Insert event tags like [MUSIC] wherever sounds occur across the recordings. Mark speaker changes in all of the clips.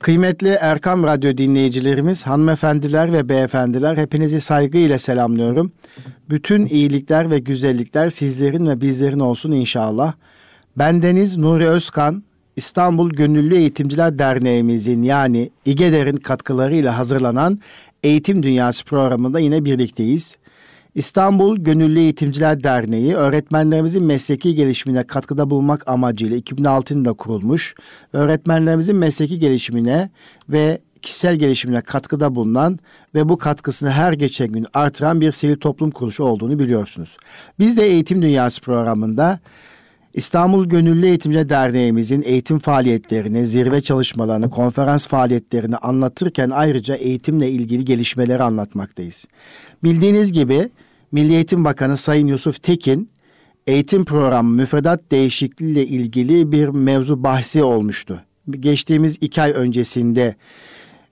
Speaker 1: Kıymetli Erkam Radyo dinleyicilerimiz, hanımefendiler ve beyefendiler hepinizi saygıyla selamlıyorum. Bütün iyilikler ve güzellikler sizlerin ve bizlerin olsun inşallah. Bendeniz Nuri Özkan, İstanbul Gönüllü Eğitimciler Derneğimizin yani İGEDER'in katkılarıyla hazırlanan Eğitim Dünyası programında yine birlikteyiz. İstanbul Gönüllü Eğitimciler Derneği öğretmenlerimizin mesleki gelişimine katkıda bulunmak amacıyla 2006 yılında kurulmuş. Öğretmenlerimizin mesleki gelişimine ve kişisel gelişimine katkıda bulunan ve bu katkısını her geçen gün artıran bir sivil toplum kuruluşu olduğunu biliyorsunuz. Biz de Eğitim Dünyası programında İstanbul Gönüllü Eğitimci Derneğimizin eğitim faaliyetlerini, zirve çalışmalarını, konferans faaliyetlerini anlatırken ayrıca eğitimle ilgili gelişmeleri anlatmaktayız. Bildiğiniz gibi Milli Eğitim Bakanı Sayın Yusuf Tekin eğitim programı müfredat değişikliği ile ilgili bir mevzu bahsi olmuştu. Geçtiğimiz iki ay öncesinde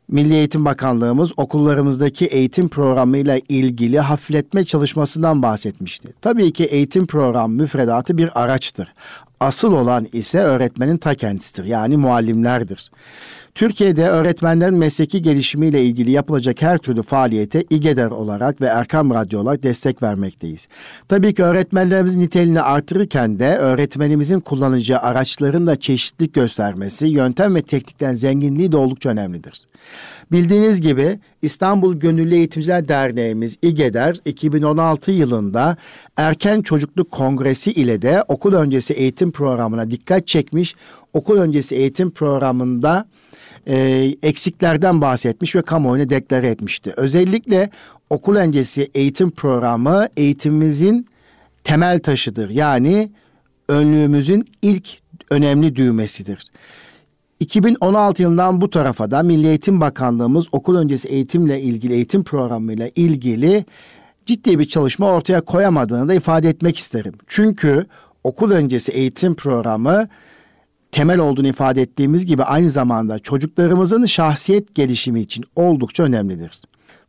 Speaker 1: Milli Eğitim Bakanlığımız okullarımızdaki eğitim programıyla ilgili hafifletme çalışmasından bahsetmişti. Tabii ki eğitim programı müfredatı bir araçtır. Asıl olan ise öğretmenin ta kendisidir yani muallimlerdir. Türkiye'de öğretmenlerin mesleki gelişimiyle ilgili yapılacak her türlü faaliyete İGEDER olarak ve Erkam Radyo olarak destek vermekteyiz. Tabii ki öğretmenlerimizin niteliğini artırırken de öğretmenimizin kullanacağı araçların da çeşitlilik göstermesi, yöntem ve teknikten zenginliği de oldukça önemlidir. Bildiğiniz gibi İstanbul Gönüllü Eğitimciler Derneğimiz İGEDER 2016 yılında Erken Çocukluk Kongresi ile de okul öncesi eğitim programına dikkat çekmiş. Okul öncesi eğitim programında e, eksiklerden bahsetmiş ve kamuoyuna deklare etmişti. Özellikle okul öncesi eğitim programı eğitimimizin temel taşıdır. Yani önlüğümüzün ilk önemli düğmesidir. 2016 yılından bu tarafa da Milli Eğitim Bakanlığımız okul öncesi eğitimle ilgili eğitim programıyla ilgili ciddi bir çalışma ortaya koyamadığını da ifade etmek isterim. Çünkü okul öncesi eğitim programı temel olduğunu ifade ettiğimiz gibi aynı zamanda çocuklarımızın şahsiyet gelişimi için oldukça önemlidir.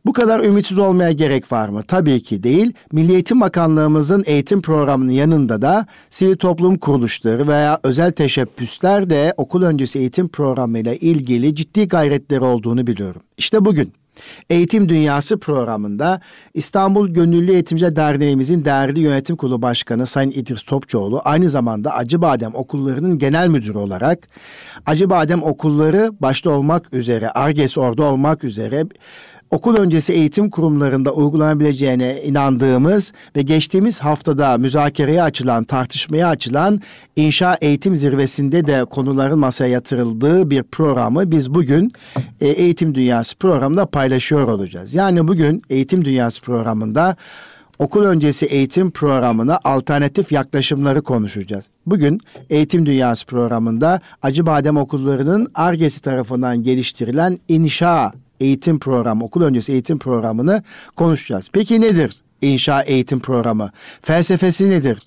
Speaker 1: Bu kadar ümitsiz olmaya gerek var mı? Tabii ki değil. Milli Eğitim Bakanlığımızın eğitim programının yanında da sivil toplum kuruluşları veya özel teşebbüsler de okul öncesi eğitim programıyla ilgili ciddi gayretleri olduğunu biliyorum. İşte bugün Eğitim Dünyası programında İstanbul Gönüllü Eğitimci Derneğimizin değerli yönetim kurulu başkanı Sayın İdris Topçuoğlu aynı zamanda Acıbadem Okulları'nın genel müdürü olarak Acıbadem Okulları başta olmak üzere Arges orada olmak üzere okul öncesi eğitim kurumlarında uygulanabileceğine inandığımız ve geçtiğimiz haftada müzakereye açılan, tartışmaya açılan inşa eğitim zirvesinde de konuların masaya yatırıldığı bir programı biz bugün e, Eğitim Dünyası programında paylaşıyor olacağız. Yani bugün Eğitim Dünyası programında okul öncesi eğitim programına alternatif yaklaşımları konuşacağız. Bugün Eğitim Dünyası programında Acıbadem Okulları'nın ARGE'si tarafından geliştirilen inşa eğitim programı, okul öncesi eğitim programını konuşacağız. Peki nedir inşa eğitim programı? Felsefesi nedir?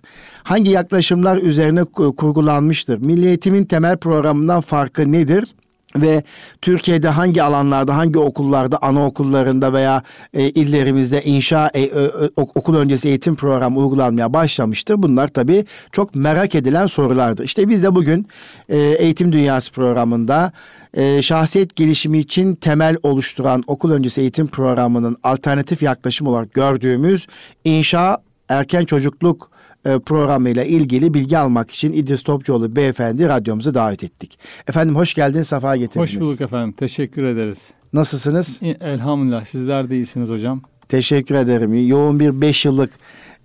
Speaker 1: Hangi yaklaşımlar üzerine kurgulanmıştır? Milli Eğitim'in temel programından farkı nedir? Ve Türkiye'de hangi alanlarda, hangi okullarda, anaokullarında veya e, illerimizde inşa e, e, okul öncesi eğitim programı uygulanmaya başlamıştır. Bunlar tabii çok merak edilen sorulardır. İşte biz de bugün e, Eğitim Dünyası programında e, şahsiyet gelişimi için temel oluşturan okul öncesi eğitim programının alternatif yaklaşım olarak gördüğümüz inşa erken çocukluk e, programıyla ilgili bilgi almak için İdris Topçuoğlu beyefendi radyomuza davet ettik. Efendim hoş geldiniz, sefa getirdiniz.
Speaker 2: Hoş bulduk efendim, teşekkür ederiz.
Speaker 1: Nasılsınız?
Speaker 2: Elhamdülillah, sizler de iyisiniz hocam.
Speaker 1: Teşekkür ederim. Yoğun bir beş yıllık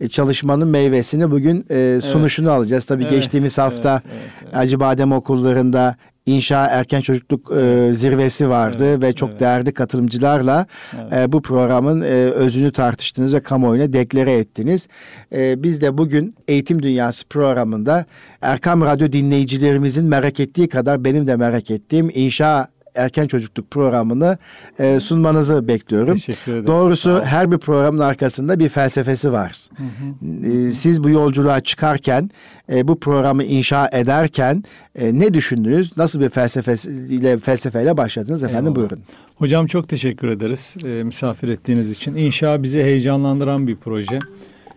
Speaker 1: e, çalışmanın meyvesini bugün e, sunuşunu evet. alacağız. Tabii evet, geçtiğimiz hafta evet, evet, evet. Acıbadem okullarında İnşa Erken Çocukluk e, Zirvesi vardı evet, ve çok evet. değerli katılımcılarla evet. e, bu programın e, özünü tartıştınız ve kamuoyuna deklare ettiniz. E, biz de bugün Eğitim Dünyası programında Erkam Radyo dinleyicilerimizin merak ettiği kadar benim de merak ettiğim inşa erken çocukluk programını e, sunmanızı bekliyorum.
Speaker 2: Teşekkür ederim.
Speaker 1: Doğrusu her bir programın arkasında bir felsefesi var. Hı hı. E, siz bu yolculuğa çıkarken, e, bu programı inşa ederken e, ne düşündünüz? Nasıl bir felsefeyle felsefeyle başladınız efendim? Eyvallah. Buyurun.
Speaker 2: Hocam çok teşekkür ederiz e, misafir ettiğiniz için. İnşa bizi heyecanlandıran bir proje.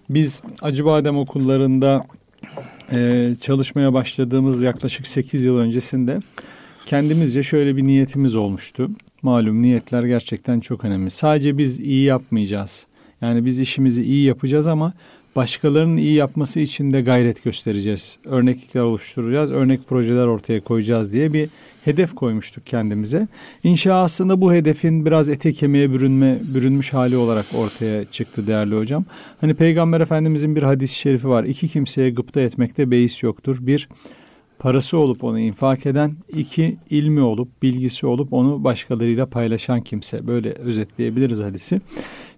Speaker 2: Biz Acıbadem okullarında e, çalışmaya başladığımız yaklaşık 8 yıl öncesinde kendimizce şöyle bir niyetimiz olmuştu. Malum niyetler gerçekten çok önemli. Sadece biz iyi yapmayacağız. Yani biz işimizi iyi yapacağız ama başkalarının iyi yapması için de gayret göstereceğiz. Örneklikler oluşturacağız, örnek projeler ortaya koyacağız diye bir hedef koymuştuk kendimize. İnşa aslında bu hedefin biraz ete kemiğe bürünme, bürünmüş hali olarak ortaya çıktı değerli hocam. Hani Peygamber Efendimizin bir hadis-i şerifi var. İki kimseye gıpta etmekte beis yoktur. Bir, parası olup onu infak eden, iki ilmi olup bilgisi olup onu başkalarıyla paylaşan kimse. Böyle özetleyebiliriz hadisi.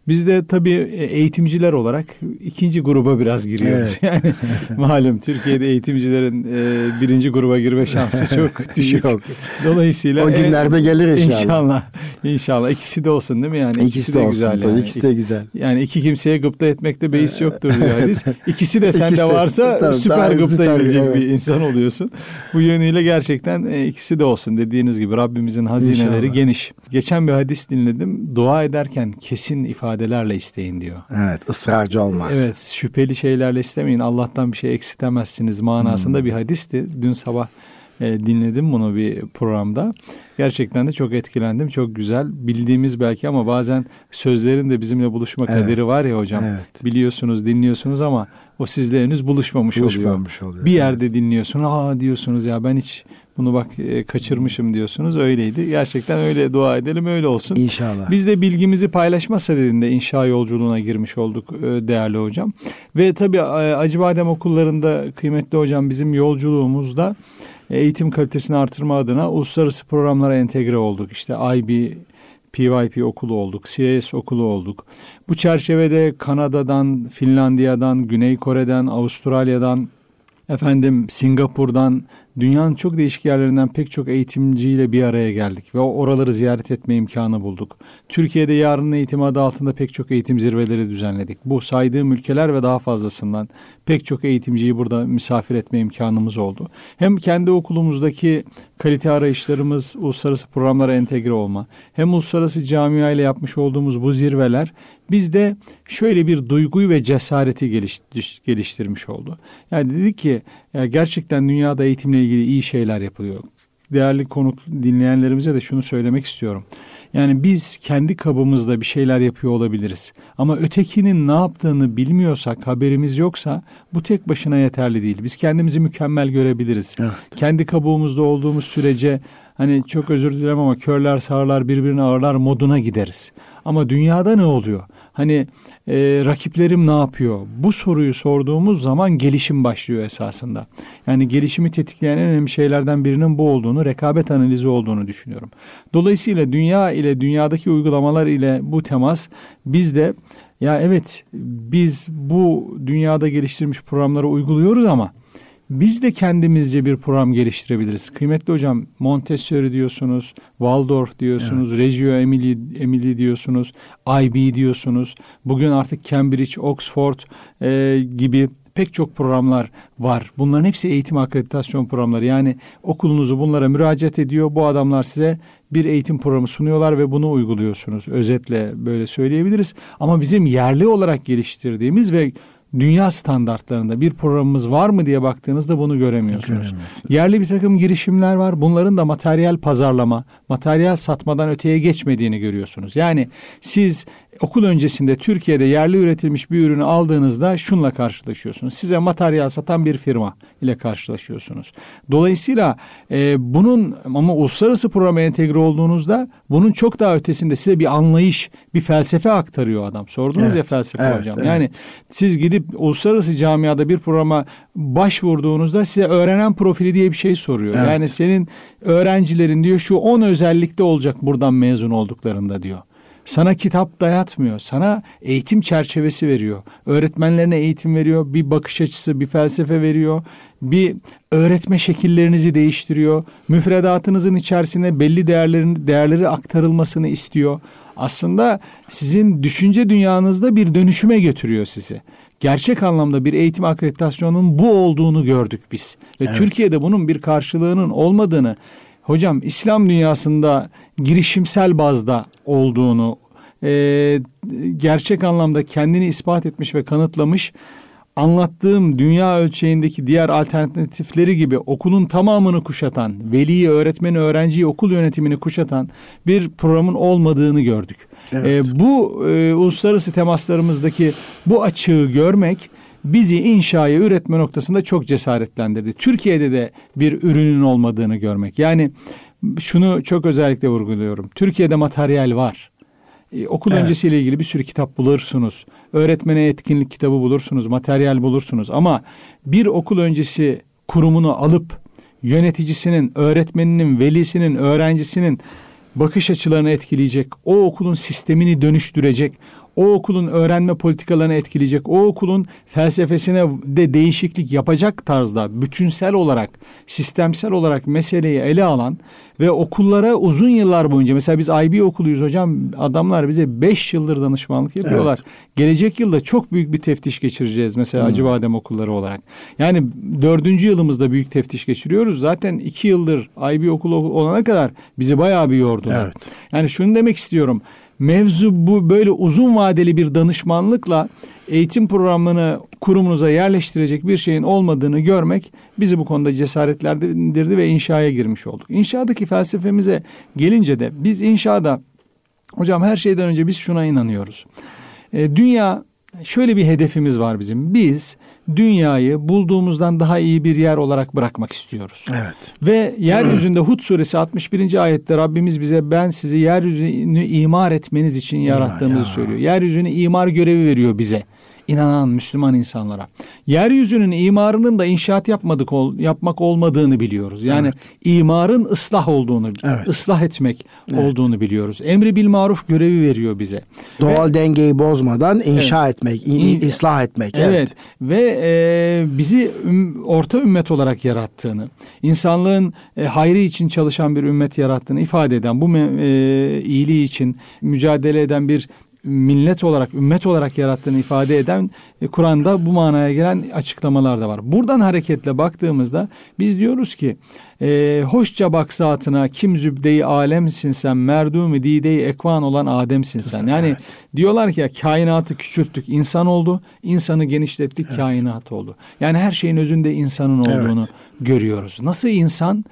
Speaker 2: Biz de tabii e, eğitimciler olarak ikinci gruba biraz giriyoruz. Evet. Yani [LAUGHS] malum Türkiye'de eğitimcilerin e, birinci gruba girme şansı çok [LAUGHS] düşük. Yok. Dolayısıyla
Speaker 1: o günlerde e, gelir inşallah.
Speaker 2: İnşallah. İnşallah ikisi de olsun değil mi yani?
Speaker 1: İkisi, ikisi de, de olsun, güzel yani. İkisi de güzel.
Speaker 2: Yani iki kimseye gıpta etmekte beis yoktur diyor hadis. [LAUGHS] İkisi de sende ikisi varsa tabii, süper gıpta edilecek evet. bir insan oluyorsun. Bu yönüyle gerçekten e, ikisi de olsun dediğiniz gibi Rabbimizin hazineleri İnşallah. geniş. Geçen bir hadis dinledim. Dua ederken kesin ifade ifadelerle isteyin diyor.
Speaker 1: Evet ısrarcı olma.
Speaker 2: Evet şüpheli şeylerle istemeyin Allah'tan bir şey eksitemezsiniz manasında hmm. bir hadisti. Dün sabah e, dinledim bunu bir programda. Gerçekten de çok etkilendim. Çok güzel. Bildiğimiz belki ama bazen sözlerin de bizimle buluşma evet. kaderi var ya hocam. Evet. Biliyorsunuz, dinliyorsunuz ama o sizle henüz buluşmamış, buluşmamış oluyor. oluyor. Bir yerde evet. dinliyorsun. Aa diyorsunuz ya ben hiç bunu bak e, kaçırmışım diyorsunuz. Öyleydi. Gerçekten öyle dua edelim öyle olsun.
Speaker 1: İnşallah.
Speaker 2: Biz de bilgimizi paylaşma sadedinde inşa yolculuğuna girmiş olduk e, değerli hocam. Ve tabii e, Acıbadem okullarında kıymetli hocam bizim yolculuğumuzda eğitim kalitesini artırma adına uluslararası programlara entegre olduk. İşte IB, PYP okulu olduk, CIS okulu olduk. Bu çerçevede Kanada'dan, Finlandiya'dan, Güney Kore'den, Avustralya'dan, efendim Singapur'dan, Dünyanın çok değişik yerlerinden pek çok eğitimciyle bir araya geldik ve oraları ziyaret etme imkanı bulduk. Türkiye'de yarının eğitimi adı altında pek çok eğitim zirveleri düzenledik. Bu saydığım ülkeler ve daha fazlasından pek çok eğitimciyi burada misafir etme imkanımız oldu. Hem kendi okulumuzdaki kalite arayışlarımız uluslararası programlara entegre olma, hem uluslararası camia ile yapmış olduğumuz bu zirveler bizde şöyle bir duyguyu ve cesareti geliştirmiş oldu. Yani dedik ki ya gerçekten dünyada eğitimle ilgili iyi şeyler yapılıyor. Değerli konuk dinleyenlerimize de şunu söylemek istiyorum. Yani biz kendi kabımızda bir şeyler yapıyor olabiliriz. Ama ötekinin ne yaptığını bilmiyorsak, haberimiz yoksa bu tek başına yeterli değil. Biz kendimizi mükemmel görebiliriz. Evet. Kendi kabuğumuzda olduğumuz sürece hani çok özür dilerim ama körler sağırlar birbirini ağırlar moduna gideriz. Ama dünyada ne oluyor? Hani e, rakiplerim ne yapıyor? Bu soruyu sorduğumuz zaman gelişim başlıyor esasında. Yani gelişimi tetikleyen en önemli şeylerden birinin bu olduğunu, rekabet analizi olduğunu düşünüyorum. Dolayısıyla dünya ile dünyadaki uygulamalar ile bu temas bizde ya evet biz bu dünyada geliştirilmiş programları uyguluyoruz ama biz de kendimizce bir program geliştirebiliriz. Kıymetli hocam Montessori diyorsunuz, Waldorf diyorsunuz, evet. Reggio Emili, Emili diyorsunuz, IB diyorsunuz. Bugün artık Cambridge, Oxford e, gibi pek çok programlar var. Bunların hepsi eğitim akreditasyon programları. Yani okulunuzu bunlara müracaat ediyor. Bu adamlar size bir eğitim programı sunuyorlar ve bunu uyguluyorsunuz. Özetle böyle söyleyebiliriz. Ama bizim yerli olarak geliştirdiğimiz ve dünya standartlarında bir programımız var mı diye baktığınızda bunu göremiyorsunuz. Yerli bir takım girişimler var. Bunların da materyal pazarlama, materyal satmadan öteye geçmediğini görüyorsunuz. Yani siz okul öncesinde Türkiye'de yerli üretilmiş bir ürünü aldığınızda şunla karşılaşıyorsunuz. Size materyal satan bir firma ile karşılaşıyorsunuz. Dolayısıyla e, bunun ama uluslararası programa entegre olduğunuzda bunun çok daha ötesinde size bir anlayış, bir felsefe aktarıyor adam. Sordunuz evet, ya felsefe evet, hocam. Evet. Yani siz gidip uluslararası camiada bir programa başvurduğunuzda size öğrenen profili diye bir şey soruyor. Evet. Yani senin öğrencilerin diyor şu 10 özellikte olacak buradan mezun olduklarında diyor. Sana kitap dayatmıyor. Sana eğitim çerçevesi veriyor. Öğretmenlerine eğitim veriyor. Bir bakış açısı, bir felsefe veriyor. Bir öğretme şekillerinizi değiştiriyor. Müfredatınızın içerisine belli değerlerin değerleri aktarılmasını istiyor. Aslında sizin düşünce dünyanızda bir dönüşüme götürüyor sizi. Gerçek anlamda bir eğitim akreditasyonunun bu olduğunu gördük biz. Ve evet. Türkiye'de bunun bir karşılığının olmadığını hocam İslam dünyasında girişimsel bazda olduğunu, e, gerçek anlamda kendini ispat etmiş ve kanıtlamış anlattığım dünya ölçeğindeki diğer alternatifleri gibi okulun tamamını kuşatan, veliyi, öğretmeni, öğrenciyi, okul yönetimini kuşatan bir programın olmadığını gördük. Evet. E, bu e, uluslararası temaslarımızdaki bu açığı görmek bizi inşaya üretme noktasında çok cesaretlendirdi. Türkiye'de de bir ürünün olmadığını görmek. Yani şunu çok özellikle vurguluyorum. Türkiye'de materyal var. Ee, okul evet. öncesiyle ilgili bir sürü kitap bulursunuz. Öğretmene etkinlik kitabı bulursunuz, materyal bulursunuz. Ama bir okul öncesi kurumunu alıp yöneticisinin, öğretmeninin, velisinin, öğrencisinin bakış açılarını etkileyecek, o okulun sistemini dönüştürecek, o okulun öğrenme politikalarını etkileyecek, o okulun felsefesine de değişiklik yapacak tarzda bütünsel olarak, sistemsel olarak meseleyi ele alan ve okullara uzun yıllar boyunca mesela biz IB okuluyuz hocam adamlar bize beş yıldır danışmanlık yapıyorlar. Evet. Gelecek yılda çok büyük bir teftiş geçireceğiz mesela hmm. Acıbadem okulları olarak. Yani dördüncü yılımızda büyük teftiş geçiriyoruz. Zaten iki yıldır IB okulu olana kadar bizi bayağı bir yordular. Evet. Yani şunu demek istiyorum mevzu bu böyle uzun vadeli bir danışmanlıkla eğitim programını kurumunuza yerleştirecek bir şeyin olmadığını görmek bizi bu konuda cesaretlendirdi ve inşaya girmiş olduk. İnşadaki felsefemize gelince de biz inşada hocam her şeyden önce biz şuna inanıyoruz. E, dünya şöyle bir hedefimiz var bizim. Biz dünyayı bulduğumuzdan daha iyi bir yer olarak bırakmak istiyoruz.
Speaker 1: Evet.
Speaker 2: Ve yeryüzünde Hud suresi 61. ayette Rabbimiz bize ben sizi yeryüzünü imar etmeniz için yarattığımızı ya. söylüyor. Yeryüzünü imar görevi veriyor bize inanan Müslüman insanlara. Yeryüzünün imarının da inşaat yapmadık ol, yapmak olmadığını biliyoruz. Yani evet. imarın ıslah olduğunu, evet. ıslah etmek evet. olduğunu biliyoruz. Emri bil maruf görevi veriyor bize.
Speaker 1: Doğal Ve, dengeyi bozmadan inşa evet. etmek, in, ıslah etmek.
Speaker 2: Evet. evet. Ve e, bizi üm, orta ümmet olarak yarattığını, insanlığın e, hayrı için çalışan bir ümmet yarattığını ifade eden bu e, iyiliği için mücadele eden bir millet olarak, ümmet olarak yarattığını ifade eden e, Kur'an'da bu manaya gelen açıklamalar da var. Buradan hareketle baktığımızda biz diyoruz ki e, hoşça bak zatına kim zübdeyi alemsin sen merdumi dideyi ekvan olan Adem'sin sen. Yani evet. diyorlar ki ya kainatı küçülttük insan oldu, insanı genişlettik evet. kainat oldu. Yani her şeyin özünde insanın olduğunu evet. görüyoruz. Nasıl insan?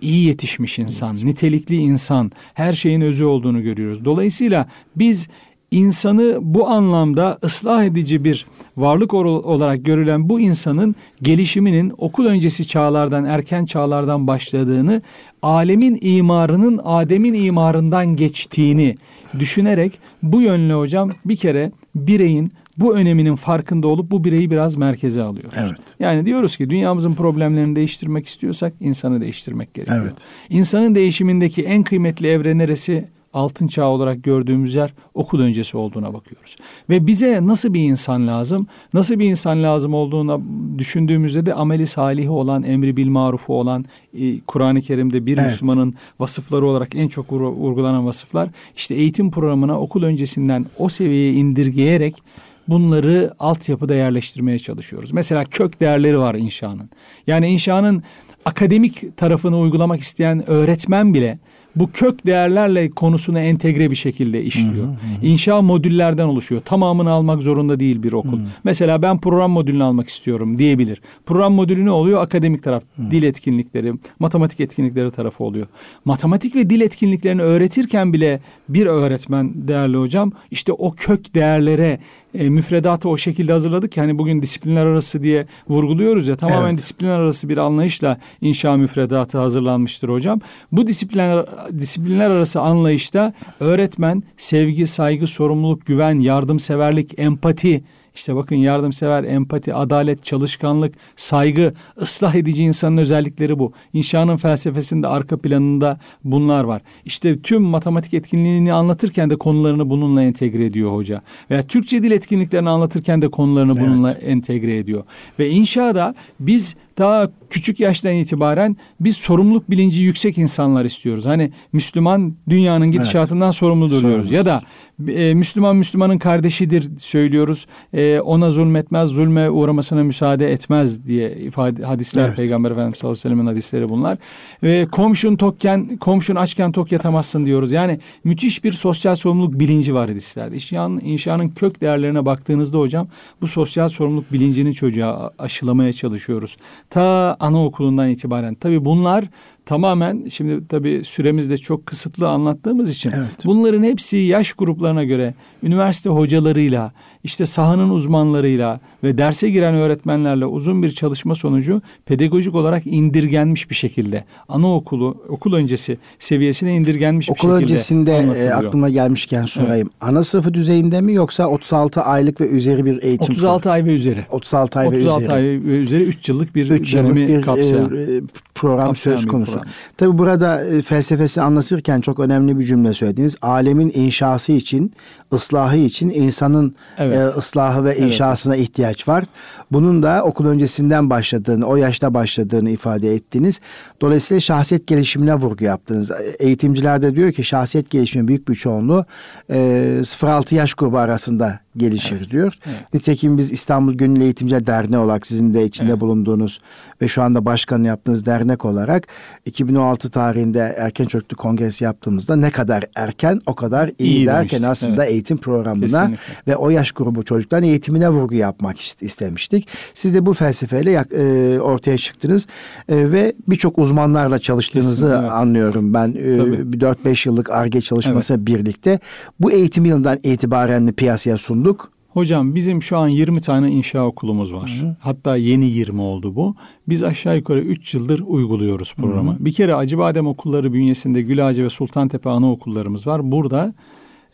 Speaker 2: iyi yetişmiş insan, nitelikli insan, her şeyin özü olduğunu görüyoruz. Dolayısıyla biz insanı bu anlamda ıslah edici bir varlık olarak görülen bu insanın gelişiminin okul öncesi çağlardan, erken çağlardan başladığını, alemin imarının Adem'in imarından geçtiğini düşünerek bu yönlü hocam bir kere bireyin bu öneminin farkında olup bu bireyi biraz merkeze alıyoruz.
Speaker 1: Evet.
Speaker 2: Yani diyoruz ki dünyamızın problemlerini değiştirmek istiyorsak insanı değiştirmek gerekiyor.
Speaker 1: Evet.
Speaker 2: İnsanın değişimindeki en kıymetli evre neresi? Altın çağı olarak gördüğümüz yer okul öncesi olduğuna bakıyoruz. Ve bize nasıl bir insan lazım? Nasıl bir insan lazım olduğuna düşündüğümüzde de ameli salihi olan, emri bil marufu olan e, Kur'an-ı Kerim'de bir evet. Müslümanın vasıfları olarak en çok vurgulanan vasıflar işte eğitim programına okul öncesinden o seviyeye indirgeyerek bunları altyapıda yerleştirmeye çalışıyoruz. Mesela kök değerleri var inşanın. Yani inşanın akademik tarafını uygulamak isteyen öğretmen bile bu kök değerlerle konusunu entegre bir şekilde işliyor. Hı hı. İnşa modüllerden oluşuyor. Tamamını almak zorunda değil bir okul. Hı. Mesela ben program modülünü almak istiyorum diyebilir. Program modülü ne oluyor? Akademik taraf, hı. dil etkinlikleri, matematik etkinlikleri tarafı oluyor. Matematik ve dil etkinliklerini öğretirken bile bir öğretmen değerli hocam işte o kök değerlere e, müfredatı o şekilde hazırladık ki hani bugün disiplinler arası diye vurguluyoruz ya tamamen evet. disiplinler arası bir anlayışla inşa müfredatı hazırlanmıştır hocam. Bu disiplinler disiplinler arası anlayışta öğretmen sevgi, saygı, sorumluluk, güven, yardımseverlik, empati işte bakın yardımsever, empati, adalet, çalışkanlık, saygı, ıslah edici insanın özellikleri bu. İnşanın felsefesinde arka planında bunlar var. İşte tüm matematik etkinliğini anlatırken de konularını bununla entegre ediyor hoca. Veya Türkçe dil etkinliklerini anlatırken de konularını evet. bununla entegre ediyor. Ve inşada biz daha küçük yaştan itibaren biz sorumluluk bilinci yüksek insanlar istiyoruz. Hani Müslüman dünyanın gidişatından evet. sorumludur diyoruz. Ya da e, Müslüman Müslümanın kardeşidir söylüyoruz. E, e, ona zulmetmez, zulme uğramasına müsaade etmez diye ifade hadisler evet. Peygamber Efendimiz sallallahu aleyhi ve sellem'in hadisleri bunlar. Ve komşun tokken, komşun açken tok yatamazsın diyoruz. Yani müthiş bir sosyal sorumluluk bilinci var hadislerde. İnşanın, inşanın kök değerlerine baktığınızda hocam bu sosyal sorumluluk bilincini çocuğa aşılamaya çalışıyoruz. Ta anaokulundan itibaren. Tabii bunlar tamamen şimdi tabii süremiz de çok kısıtlı anlattığımız için evet. bunların hepsi yaş gruplarına göre üniversite hocalarıyla işte sahanın uzmanlarıyla ve derse giren öğretmenlerle uzun bir çalışma sonucu pedagojik olarak indirgenmiş bir şekilde anaokulu okul öncesi seviyesine indirgenmiş
Speaker 1: okul
Speaker 2: bir
Speaker 1: şekilde öncesinde e, aklıma gelmişken sorayım. Evet. Ana sınıfı düzeyinde mi yoksa 36 aylık ve üzeri bir eğitim?
Speaker 2: 36 ay ve üzeri.
Speaker 1: 36 ay 36 ve üzeri. 36
Speaker 2: ay ve üzeri 3 yıllık bir 3 yıllık bir kapsayan. E,
Speaker 1: program kapsayan söz konusu. Program. Tabi burada e, felsefesi anlatırken çok önemli bir cümle söylediniz. Alemin inşası için, ıslahı için insanın evet. e, ıslahı ve inşasına evet. ihtiyaç var. Bunun da okul öncesinden başladığını, o yaşta başladığını ifade ettiniz. Dolayısıyla şahsiyet gelişimine vurgu yaptınız. Eğitimciler de diyor ki şahsiyet gelişimi büyük bir çoğunluğu e, 0-6 yaş grubu arasında gelişir evet. diyor. Evet. Nitekim biz İstanbul Gönüllü Eğitimciler Derneği olarak sizin de içinde evet. bulunduğunuz ve şu anda başkan yaptığınız dernek olarak 2016 tarihinde erken çocukluk kongresi yaptığımızda ne kadar erken o kadar iyi, iyi derken demiştik. aslında evet. eğitim programına Kesinlikle. ve o yaş grubu çocukların eğitimine vurgu yapmak istemiştik. Siz de bu felsefeyle e, ortaya çıktınız e, ve birçok uzmanlarla çalıştığınızı Kesinlikle. anlıyorum ben. E, 4-5 yıllık ARGE çalışması evet. birlikte bu eğitim yılından itibaren piyasaya sundu bulduk?
Speaker 2: Hocam bizim şu an 20 tane inşa okulumuz var. Hı hı. Hatta yeni 20 oldu bu. Biz aşağı yukarı 3 yıldır uyguluyoruz programı. Hı hı. Bir kere Acıbadem okulları bünyesinde Gülağacı ve Sultantepe anaokullarımız var. Burada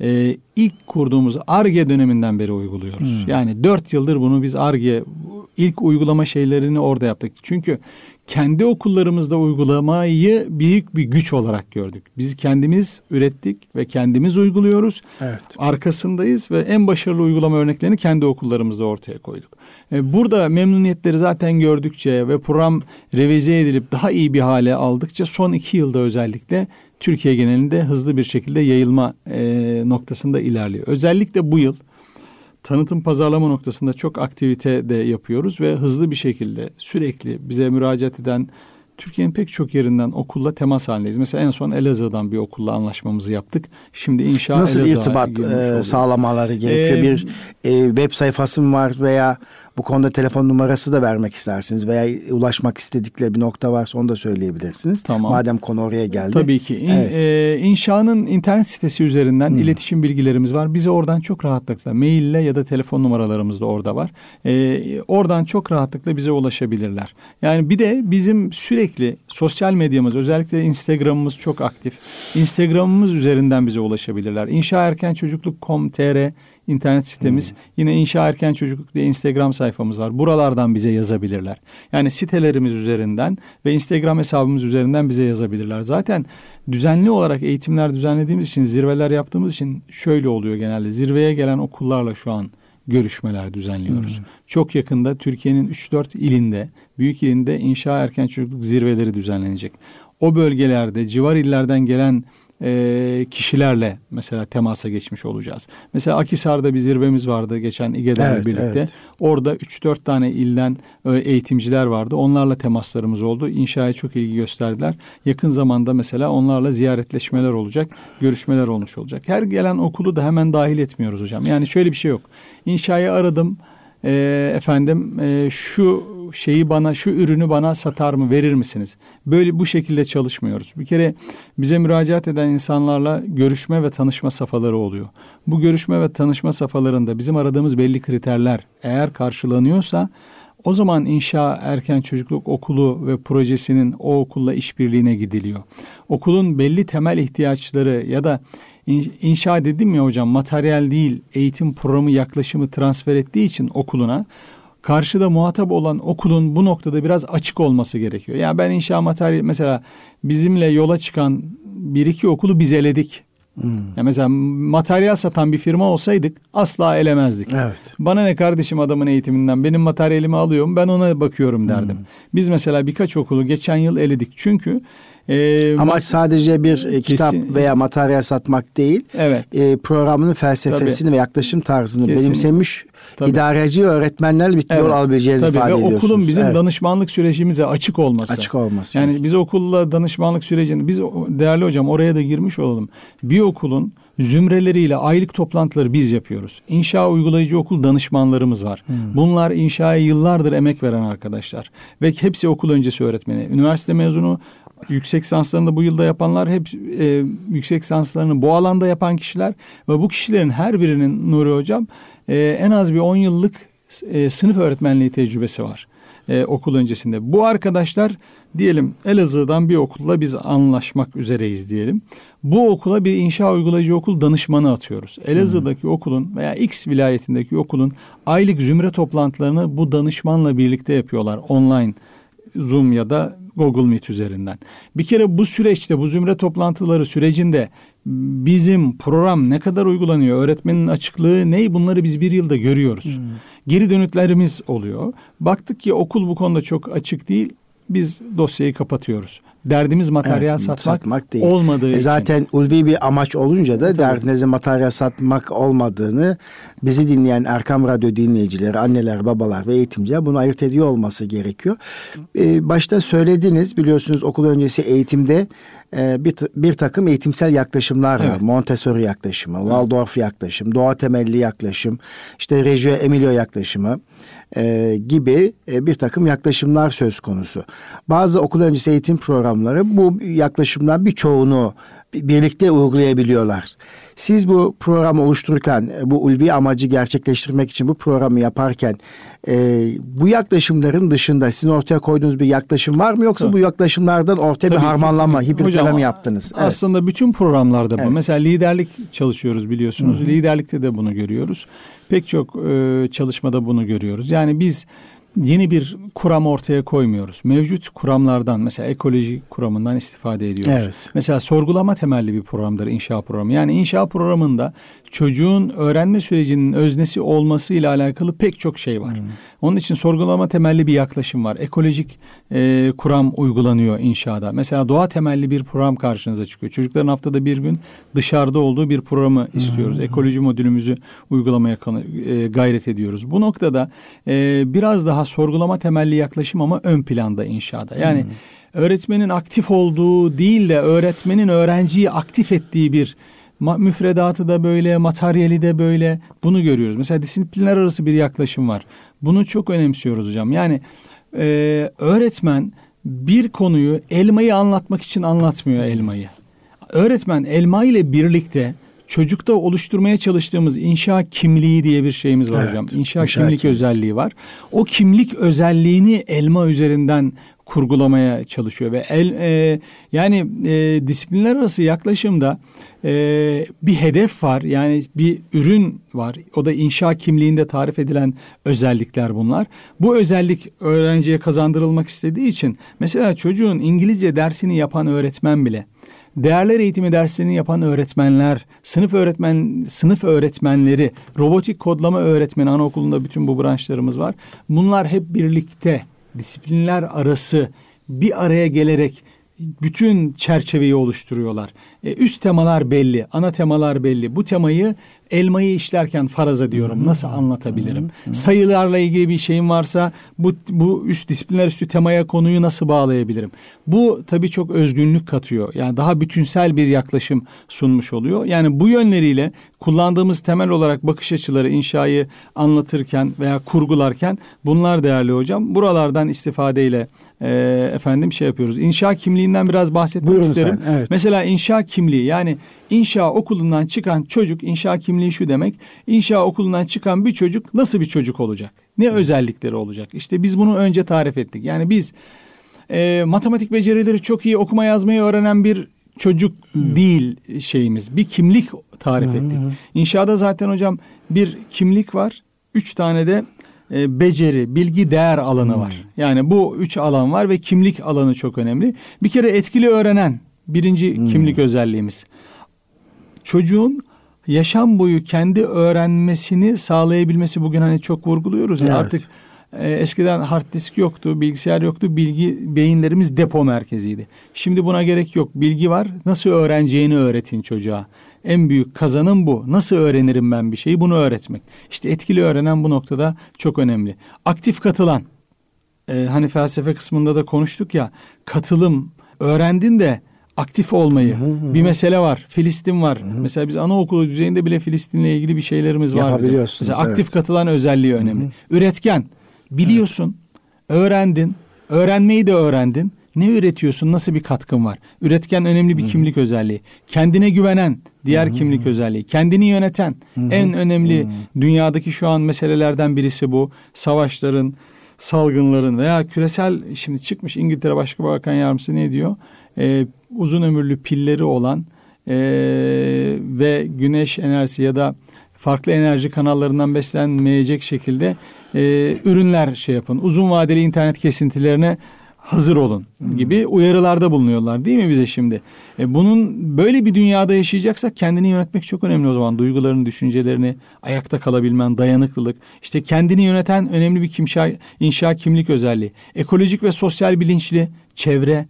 Speaker 2: e, ilk kurduğumuz ARGE döneminden beri uyguluyoruz. Hmm. Yani dört yıldır bunu biz ARGE ilk uygulama şeylerini orada yaptık. Çünkü kendi okullarımızda uygulamayı büyük bir güç olarak gördük. Biz kendimiz ürettik ve kendimiz uyguluyoruz. Evet. Arkasındayız ve en başarılı uygulama örneklerini kendi okullarımızda ortaya koyduk. E, burada memnuniyetleri zaten gördükçe ve program revize edilip daha iyi bir hale aldıkça son iki yılda özellikle Türkiye genelinde hızlı bir şekilde yayılma e, noktasında ilerliyor. Özellikle bu yıl tanıtım pazarlama noktasında çok aktivite de yapıyoruz ve hızlı bir şekilde sürekli bize müracaat eden Türkiye'nin pek çok yerinden okulla temas halindeyiz. Mesela en son Elazığ'dan bir okulla anlaşmamızı yaptık. Şimdi inşa
Speaker 1: Nasıl Elazığ'a irtibat e, sağlamaları gerekiyor? Ee, bir e, web sayfası mı var veya bu konuda telefon numarası da vermek istersiniz veya ulaşmak istedikleri bir nokta varsa onu da söyleyebilirsiniz. Tamam. Madem konu oraya geldi.
Speaker 2: Tabii ki. İn, evet. e, inşanın internet sitesi üzerinden hmm. iletişim bilgilerimiz var. Bize oradan çok rahatlıkla maille ya da telefon numaralarımız da orada var. E, oradan çok rahatlıkla bize ulaşabilirler. Yani bir de bizim sürekli sosyal medyamız özellikle Instagram'ımız çok aktif. Instagram'ımız üzerinden bize ulaşabilirler. İnşa erken çocukluk.com.tr internet sitemiz. Hmm. Yine İnşa Erken Çocukluk diye Instagram sayfamız var. Buralardan bize yazabilirler. Yani sitelerimiz üzerinden ve Instagram hesabımız üzerinden bize yazabilirler. Zaten düzenli olarak eğitimler düzenlediğimiz için, zirveler yaptığımız için şöyle oluyor genelde. Zirveye gelen okullarla şu an görüşmeler düzenliyoruz. Hmm. Çok yakında Türkiye'nin 3-4 ilinde, büyük ilinde inşa erken çocukluk zirveleri düzenlenecek. O bölgelerde civar illerden gelen e, kişilerle mesela temasa geçmiş olacağız. Mesela Akisar'da bir zirvemiz vardı geçen İGEDER'le evet, birlikte. Evet. Orada 3-4 tane ilden e, eğitimciler vardı. Onlarla temaslarımız oldu. İnşaya çok ilgi gösterdiler. Yakın zamanda mesela onlarla ziyaretleşmeler olacak. Görüşmeler olmuş olacak. Her gelen okulu da hemen dahil etmiyoruz hocam. Yani şöyle bir şey yok. İnşayı aradım e, efendim e, şu şeyi bana şu ürünü bana satar mı verir misiniz? Böyle bu şekilde çalışmıyoruz. Bir kere bize müracaat eden insanlarla görüşme ve tanışma safhaları oluyor. Bu görüşme ve tanışma safhalarında bizim aradığımız belli kriterler eğer karşılanıyorsa o zaman inşa erken çocukluk okulu ve projesinin o okulla işbirliğine gidiliyor. Okulun belli temel ihtiyaçları ya da inşa dedim ya hocam materyal değil eğitim programı yaklaşımı transfer ettiği için okuluna karşıda muhatap olan okulun bu noktada biraz açık olması gerekiyor. Yani ben inşa materyal mesela bizimle yola çıkan bir iki okulu biz eledik. Hmm. Ya mesela materyal satan bir firma olsaydık asla elemezdik. Evet. Bana ne kardeşim adamın eğitiminden benim materyalimi alıyorum ben ona bakıyorum derdim. Hmm. Biz mesela birkaç okulu geçen yıl eledik. Çünkü
Speaker 1: Ee, Amaç sadece bir e, kitap veya materyal satmak değil.
Speaker 2: Evet.
Speaker 1: E, programının felsefesini Tabii. ve yaklaşım tarzını Kesin. benimsemiş Tabii. idareci öğretmenlerle bir evet. yol alabileceğinizi Tabii. ifade ve ediyorsunuz.
Speaker 2: okulun bizim evet. danışmanlık sürecimize açık olması.
Speaker 1: Açık olması.
Speaker 2: Yani biz okulla danışmanlık sürecini biz değerli hocam oraya da girmiş olalım. Bir okulun zümreleriyle aylık toplantıları biz yapıyoruz. İnşa uygulayıcı okul danışmanlarımız var. Hmm. Bunlar inşaya yıllardır emek veren arkadaşlar. Ve hepsi okul öncesi öğretmeni. Üniversite mezunu yüksek lisanslarını bu yılda yapanlar hep e, yüksek lisanslarını bu alanda yapan kişiler ve bu kişilerin her birinin Nuri Hocam e, en az bir 10 yıllık e, sınıf öğretmenliği tecrübesi var e, okul öncesinde. Bu arkadaşlar diyelim Elazığ'dan bir okulla biz anlaşmak üzereyiz diyelim. Bu okula bir inşa uygulayıcı okul danışmanı atıyoruz. Elazığ'daki hmm. okulun veya X vilayetindeki okulun aylık zümre toplantılarını bu danışmanla birlikte yapıyorlar online Zoom ya da Google Meet üzerinden. Bir kere bu süreçte bu zümre toplantıları sürecinde bizim program ne kadar uygulanıyor, öğretmenin açıklığı ne bunları biz bir yılda görüyoruz. Hmm. Geri dönütlerimiz oluyor. Baktık ki okul bu konuda çok açık değil biz dosyayı kapatıyoruz. Derdimiz materyal evet, satmak, satmak değil. olmadığı e
Speaker 1: için. Zaten ulvi bir amaç olunca da Tabii. derdinizin materyal satmak olmadığını bizi dinleyen Erkam Radyo dinleyicileri, anneler, babalar ve eğitimciler bunu ayırt ediyor olması gerekiyor. Ee, başta söylediniz biliyorsunuz okul öncesi eğitimde e, bir, bir takım eğitimsel yaklaşımlar var. Evet. Montessori yaklaşımı. Waldorf yaklaşım, doğa temelli yaklaşım, işte Reggio Emilio yaklaşımı e, gibi e, bir takım yaklaşımlar söz konusu. Bazı okul öncesi eğitim programları bu yaklaşımlar birçoğunu birlikte uygulayabiliyorlar. Siz bu programı oluştururken, bu ulvi amacı gerçekleştirmek için bu programı yaparken e, bu yaklaşımların dışında sizin ortaya koyduğunuz bir yaklaşım var mı yoksa Tabii. bu yaklaşımlardan ortaya Tabii bir harmanlama, hibritleme mi yaptınız?
Speaker 2: Evet. Aslında bütün programlarda bu. Evet. Mesela liderlik çalışıyoruz biliyorsunuz. Hı-hı. Liderlikte de bunu görüyoruz. Pek çok e, çalışmada bunu görüyoruz. Yani biz yeni bir kuram ortaya koymuyoruz. Mevcut kuramlardan mesela ekoloji kuramından istifade ediyoruz. Evet. Mesela sorgulama temelli bir programdır inşa programı. Yani inşa programında çocuğun öğrenme sürecinin öznesi olması ile alakalı pek çok şey var. Hmm. Onun için sorgulama temelli bir yaklaşım var. Ekolojik e, kuram uygulanıyor inşaada. Mesela doğa temelli bir program karşınıza çıkıyor. Çocukların haftada bir gün dışarıda olduğu bir programı istiyoruz. Hmm. Ekoloji modülümüzü uygulamaya e, gayret ediyoruz. Bu noktada e, biraz daha sorgulama temelli yaklaşım ama ön planda inşaada. Yani hmm. öğretmenin aktif olduğu değil de öğretmenin öğrenciyi aktif ettiği bir müfredatı da böyle, materyali de böyle bunu görüyoruz. Mesela disiplinler arası bir yaklaşım var. Bunu çok önemsiyoruz hocam. Yani e, öğretmen bir konuyu elmayı anlatmak için anlatmıyor elmayı. Öğretmen elma ile birlikte çocukta oluşturmaya çalıştığımız inşa kimliği diye bir şeyimiz var evet, hocam. İnşa, inşa kimlik kimliği. özelliği var. O kimlik özelliğini elma üzerinden kurgulamaya çalışıyor ve el e, yani e, disiplinler arası yaklaşımda e, bir hedef var yani bir ürün var o da inşa kimliğinde tarif edilen özellikler bunlar bu özellik öğrenciye kazandırılmak istediği için mesela çocuğun İngilizce dersini yapan öğretmen bile değerler eğitimi derslerini yapan öğretmenler, sınıf öğretmen sınıf öğretmenleri, robotik kodlama öğretmeni anaokulunda bütün bu branşlarımız var. Bunlar hep birlikte disiplinler arası bir araya gelerek bütün çerçeveyi oluşturuyorlar. E, üst temalar belli, ana temalar belli. Bu temayı elmayı işlerken faraza diyorum. Nasıl anlatabilirim? Sayılarla ilgili bir şeyim varsa bu bu üst disiplinler üstü temaya konuyu nasıl bağlayabilirim? Bu tabii çok özgünlük katıyor. Yani daha bütünsel bir yaklaşım sunmuş oluyor. Yani bu yönleriyle kullandığımız temel olarak bakış açıları inşayı anlatırken veya kurgularken bunlar değerli hocam. Buralardan istifadeyle e, efendim şey yapıyoruz. İnşa kimliğinden biraz bahsetmek Buyurun isterim. Sen, evet. Mesela inşa kimliği yani inşa okulundan çıkan çocuk inşa kimliği şu demek. İnşa okulundan çıkan bir çocuk nasıl bir çocuk olacak? Ne Hı. özellikleri olacak? İşte biz bunu önce tarif ettik. Yani biz e, matematik becerileri çok iyi okuma yazmayı öğrenen bir çocuk Hı. değil şeyimiz. Bir kimlik tarif Hı. ettik. İnşaada zaten hocam bir kimlik var. Üç tane de e, beceri, bilgi, değer alanı var. Yani bu üç alan var ve kimlik alanı çok önemli. Bir kere etkili öğrenen birinci hmm. kimlik özelliğimiz. Çocuğun yaşam boyu kendi öğrenmesini sağlayabilmesi bugün hani çok vurguluyoruz ya evet. artık e, eskiden hard disk yoktu, bilgisayar yoktu. Bilgi beyinlerimiz depo merkeziydi. Şimdi buna gerek yok. Bilgi var. Nasıl öğreneceğini öğretin çocuğa. En büyük kazanım bu. Nasıl öğrenirim ben bir şeyi? Bunu öğretmek. İşte etkili öğrenen bu noktada çok önemli. Aktif katılan. E, hani felsefe kısmında da konuştuk ya. Katılım. Öğrendin de aktif olmayı. Hı hı. Bir mesele var. Filistin var. Hı hı. Mesela biz anaokulu düzeyinde bile Filistin'le ilgili bir şeylerimiz var bizim. Mesela aktif evet. katılan özelliği önemli. Hı hı. Üretken. Biliyorsun. Evet. Öğrendin. Öğrenmeyi de öğrendin. Ne üretiyorsun? Nasıl bir katkın var? Üretken önemli bir Hı-hı. kimlik özelliği. Kendine güvenen diğer Hı-hı. kimlik özelliği. Kendini yöneten Hı-hı. en önemli Hı-hı. dünyadaki şu an meselelerden birisi bu. Savaşların, salgınların veya küresel şimdi çıkmış İngiltere Başbakan Yardımcısı ne diyor? Ee, uzun ömürlü pilleri olan e, ve güneş enerjisi ya da farklı enerji kanallarından beslenmeyecek şekilde e, ürünler şey yapın. Uzun vadeli internet kesintilerine hazır olun gibi uyarılarda bulunuyorlar değil mi bize şimdi? E bunun böyle bir dünyada yaşayacaksak kendini yönetmek çok önemli o zaman. Duygularını, düşüncelerini, ayakta kalabilmen, dayanıklılık. işte kendini yöneten önemli bir kimşa, inşa kimlik özelliği. Ekolojik ve sosyal bilinçli, çevre,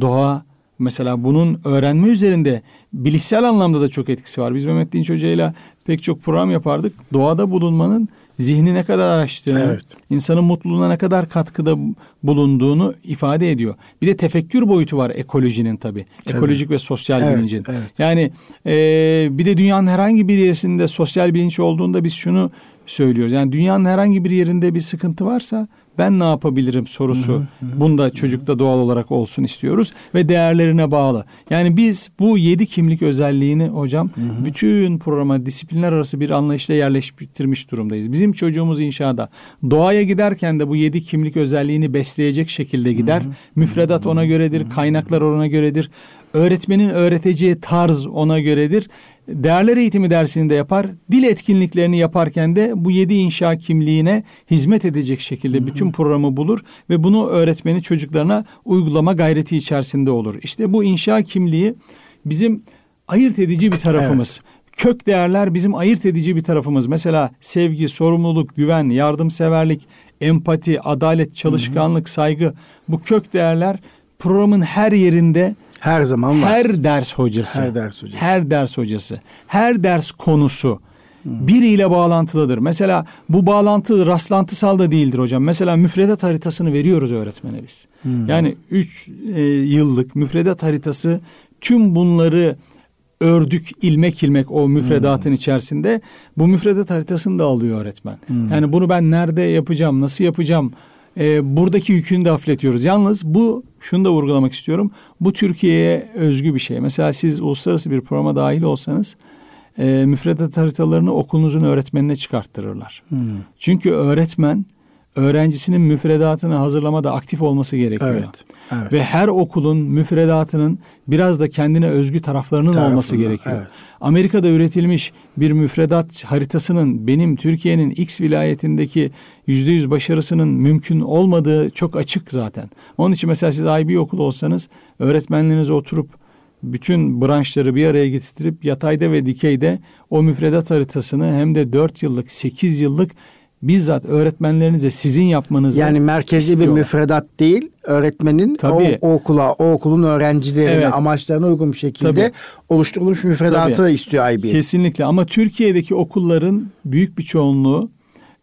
Speaker 2: doğa, Mesela bunun öğrenme üzerinde bilişsel anlamda da çok etkisi var. Biz Mehmet Dinç Hoca ile pek çok program yapardık. Doğada bulunmanın zihni ne kadar araştığını, evet. insanın mutluluğuna ne kadar katkıda bulunduğunu ifade ediyor. Bir de tefekkür boyutu var ekolojinin tabii. tabii. Ekolojik ve sosyal evet, bilincin. Evet. Yani e, bir de dünyanın herhangi bir yerinde sosyal bilinç olduğunda biz şunu söylüyoruz. Yani dünyanın herhangi bir yerinde bir sıkıntı varsa ben ne yapabilirim sorusu. Hı hı, hı. Bunda çocukta doğal olarak olsun istiyoruz ve değerlerine bağlı. Yani biz bu yedi kimlik özelliğini hocam hı hı. bütün programa disiplinler arası bir anlayışla yerleştirmiş durumdayız. Bizim çocuğumuz inşaada doğaya giderken de bu yedi kimlik özelliğini besleyecek şekilde gider. Hı hı. Müfredat ona göredir, kaynaklar ona göredir. Öğretmenin öğreteceği tarz ona göredir. Değerler eğitimi dersini de yapar. Dil etkinliklerini yaparken de bu yedi inşa kimliğine hizmet edecek şekilde bütün programı bulur ve bunu öğretmeni çocuklarına uygulama gayreti içerisinde olur. İşte bu inşa kimliği bizim ayırt edici bir tarafımız. Evet. Kök değerler bizim ayırt edici bir tarafımız. Mesela sevgi, sorumluluk, güven, yardımseverlik, empati, adalet, çalışkanlık, saygı. Bu kök değerler programın her yerinde
Speaker 1: her zaman
Speaker 2: var. Her ders hocası.
Speaker 1: Her ders hocası.
Speaker 2: Her ders hocası. Her ders konusu biriyle bağlantılıdır. Mesela bu bağlantı rastlantısal da değildir hocam. Mesela müfredat haritasını veriyoruz öğretmene biz. Hmm. Yani üç e, yıllık müfredat haritası tüm bunları ördük ilmek ilmek o müfredatın hmm. içerisinde. Bu müfredat haritasını da alıyor öğretmen. Hmm. Yani bunu ben nerede yapacağım, nasıl yapacağım? E, buradaki yükünü de hafifletiyoruz. Yalnız bu şunu da vurgulamak istiyorum. Bu Türkiye'ye özgü bir şey. Mesela siz uluslararası bir programa dahil olsanız e, müfredat haritalarını okulunuzun öğretmenine çıkarttırırlar. Hmm. Çünkü öğretmen öğrencisinin müfredatını hazırlamada aktif olması gerekiyor. Evet, evet. Ve her okulun müfredatının biraz da kendine özgü taraflarının Tarafında, olması gerekiyor. Evet. Amerika'da üretilmiş bir müfredat haritasının benim Türkiye'nin X vilayetindeki yüzde yüz başarısının mümkün olmadığı çok açık zaten. Onun için mesela siz IB okulu olsanız öğretmenlerinize oturup bütün branşları bir araya getirip yatayda ve dikeyde o müfredat haritasını hem de dört yıllık, sekiz yıllık bizzat öğretmenlerinize sizin yapmanızı
Speaker 1: Yani merkezi istiyorlar. bir müfredat değil, öğretmenin Tabii. O, o okula, o okulun öğrencilerine evet. amaçlarına uygun bir şekilde Tabii. oluşturulmuş müfredatı Tabii. istiyor IB.
Speaker 2: Kesinlikle ama Türkiye'deki okulların büyük bir çoğunluğu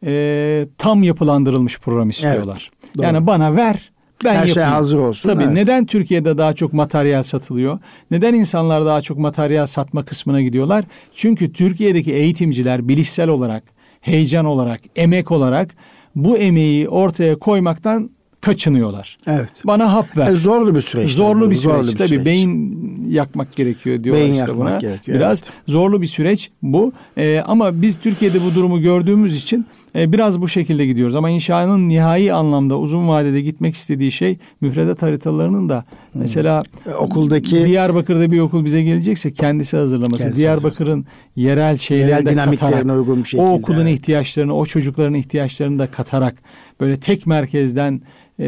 Speaker 2: e, tam yapılandırılmış program istiyorlar. Evet, yani bana ver ben Her şey
Speaker 1: yapayım. şey hazır olsun.
Speaker 2: Tabii evet. neden Türkiye'de daha çok materyal satılıyor? Neden insanlar daha çok materyal satma kısmına gidiyorlar? Çünkü Türkiye'deki eğitimciler bilişsel olarak heyecan olarak, emek olarak bu emeği ortaya koymaktan kaçınıyorlar.
Speaker 1: Evet.
Speaker 2: Bana hap ver. E,
Speaker 1: zorlu bir süreç.
Speaker 2: Zorlu bir süreç. Zorlu bir Tabii süreç. beyin yakmak gerekiyor diyorlar beyin işte buna. Gerekiyor, Biraz evet. zorlu bir süreç bu. Ee, ama biz Türkiye'de bu durumu gördüğümüz için biraz bu şekilde gidiyoruz. Ama inşanın nihai anlamda uzun vadede gitmek istediği şey müfredat haritalarının da hmm. mesela
Speaker 1: e, okuldaki
Speaker 2: Diyarbakır'da bir okul bize gelecekse kendisi hazırlaması. Kendisi Diyarbakır'ın yerel şeyleri de katarak uygun bir şekilde, o okulun evet. ihtiyaçlarını, o çocukların ihtiyaçlarını da katarak böyle tek merkezden e,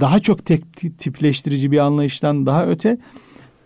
Speaker 2: daha çok tek tipleştirici bir anlayıştan daha öte